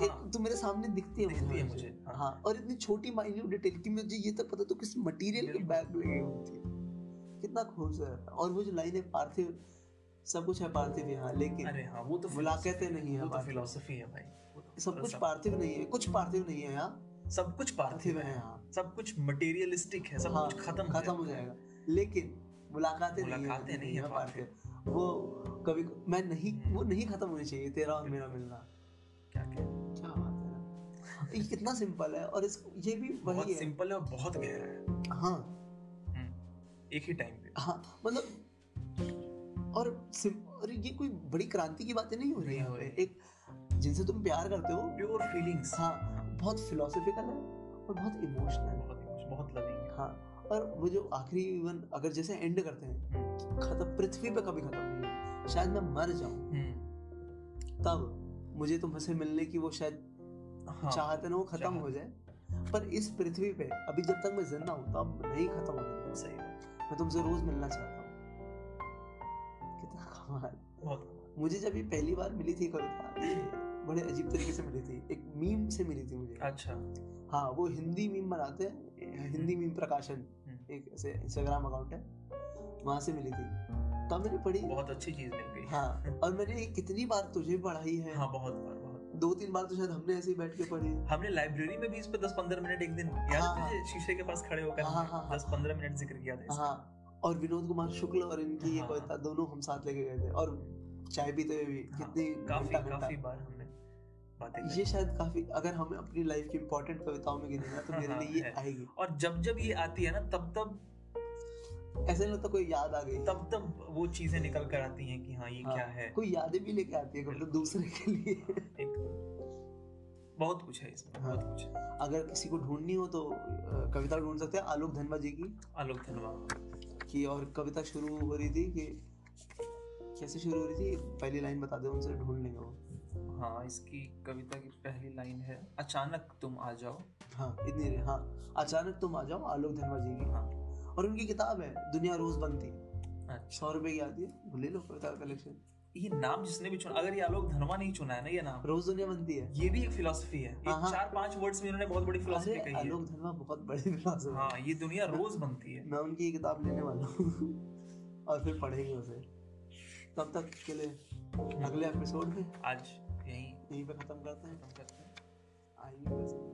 हाँ। तू मेरे सामने दिखती है दिखती है मुझे हाँ। हाँ और इतनी छोटी माइन्यूट डिटेल कि मुझे ये तक पता तो किस मटेरियल के। बैग लगे हुए थे कितना खूबसूरत और वो जो लाइन है पार्थिव सब कुछ है पार्थिव यहाँ लेकिन अरे हाँ वो तो मुलाकातें नहीं है वो तो। फिलोसफी है भाई। सब कुछ पार्थिव नहीं है कुछ पार्थिव नहीं है यहाँ। सब कुछ पार्थिव है है सब कुछ मटेरियलिस्टिक है सब हाँ, कुछ खत्म खत्म हो जाएगा। लेकिन मुलाकातें नहीं मुलाकातें नहीं है पार्थिव। वो कभी मैं नहीं वो नहीं खत्म होनी चाहिए तेरा और मेरा मिलना। क्या क्या क्या बात है? ये कितना सिंपल है और इस ये भी वही है। सिंपल है और बहुत गहरा है। हाँ। हम्म, एक ही टाइम पे। हाँ मतलब और और ये कोई बड़ी क्रांति की बातें नहीं हो रही है। एक जिनसे तुम प्यार करते हो। प्योर फीलिंग्स हाँ बहुत फिलोसफिकल है और बहुत इमोशनल है। बहुत बहुत लविंग हाँ। और वो जो आखिरी इवन अगर जैसे एंड करते हैं खत्म पृथ्वी पे कभी खत्म नहीं है शायद मैं मर जाऊँ। तब मुझे तुमसे मिलने की वो शायद हाँ चाहते ना वो खत्म हो जाए। पर इस पृथ्वी पे अभी जब तक मैं ज़िंदा हूँ तब नहीं खत्म होने। सही मैं तुमसे रोज मिलना चाहता हूँ। कितना कमाल। मुझे जब ये पहली बार मिली थी कविता बड़े अजीब तरीके से मिली थी एक मीम से मिली थी मुझे। अच्छा। हाँ वो हिंदी मीम बनाते हैं हिंदी मीम प्रकाशन हम्म। एक ऐसे इंस्टाग्राम अकाउंट है वहाँ से मिली थी। तब मैंने पढ़ी। बहुत अच्छी चीज़ मिल गई। हाँ और मैंने कितनी बार तुझे पढ़ाई है? हाँ बहुत बार दो तीन बार तो शायद हमने ऐसे ही बैठ के पढ़ी। हमने लाइब्रेरी में भी इस पे 10-15 मिनट एक दिन याद हाँ, तुझे? शीशे के पास खड़े होकर हाँ, हाँ, हाँ। 10-15 मिनट ज़िक्र किया था हाँ और विनोद कुमार शुक्ल और इनकी ये। कविता दोनों हम साथ लेके गए थे और चाय पीते हुए भी कितनी काफ़ी काफ़ी बार हमने बातें ये शायद काफ़ी अगर हमें अपनी लाइफ की इंपॉर्टेंट कविताओं में गिनेगा तो मेरे हाँ, लिए ये आएगी। और जब जब ये आती है ना तब तब ऐसे नहीं लगता कोई याद आ गई। तब तब वो चीज़ें निकल कर आती हैं कि हाँ ये हाँ, क्या है। कोई यादें भी लेके आती है कभी तो दूसरे के लिए। एक बहुत कुछ है इसमें हाँ। बहुत कुछ है। अगर किसी को ढूंढनी हो तो कविता ढूंढ सकते हैं। आलोक धनवा जी की। आलोक धनवा। की और कविता शुरू हो रही थी कि कैसे शुरू हो रही थी? पहली लाइन बता दो उनसे ढूंढ लेंगे वो। हाँ इसकी कविता की पहली लाइन है अचानक तुम आ जाओ। हाँ इतनी हाँ अचानक तुम आ जाओ आलोक धनवा जी की। हाँ। और उनकी किताब है दुनिया रोज बनती अच्छा। सौ रुपए की आती है ले लो कविता कलेक्शन ये नाम जिसने भी चुना अगर ये आलोक धनवा नहीं चुना है ना ये नाम? रोज दुनिया बनती है। ये भी एक फिलोसफी है। ये हाँ, हाँ। चार पाँच वर्ड्स में इन्होंने बहुत बड़ी फिलोसफी कही है। आलोक धनवा बहुत बड़े फिलोसफर हाँ। ये दुनिया रोज बनती है। मैं उनकी किताब लेने वाला हूँ। और फिर पढ़ेंगे उसे। तब तक के लिए अगले एपिसोड में? आज यहीं यहीं पे खत्म करते हैं खत्म करते हैं। आइए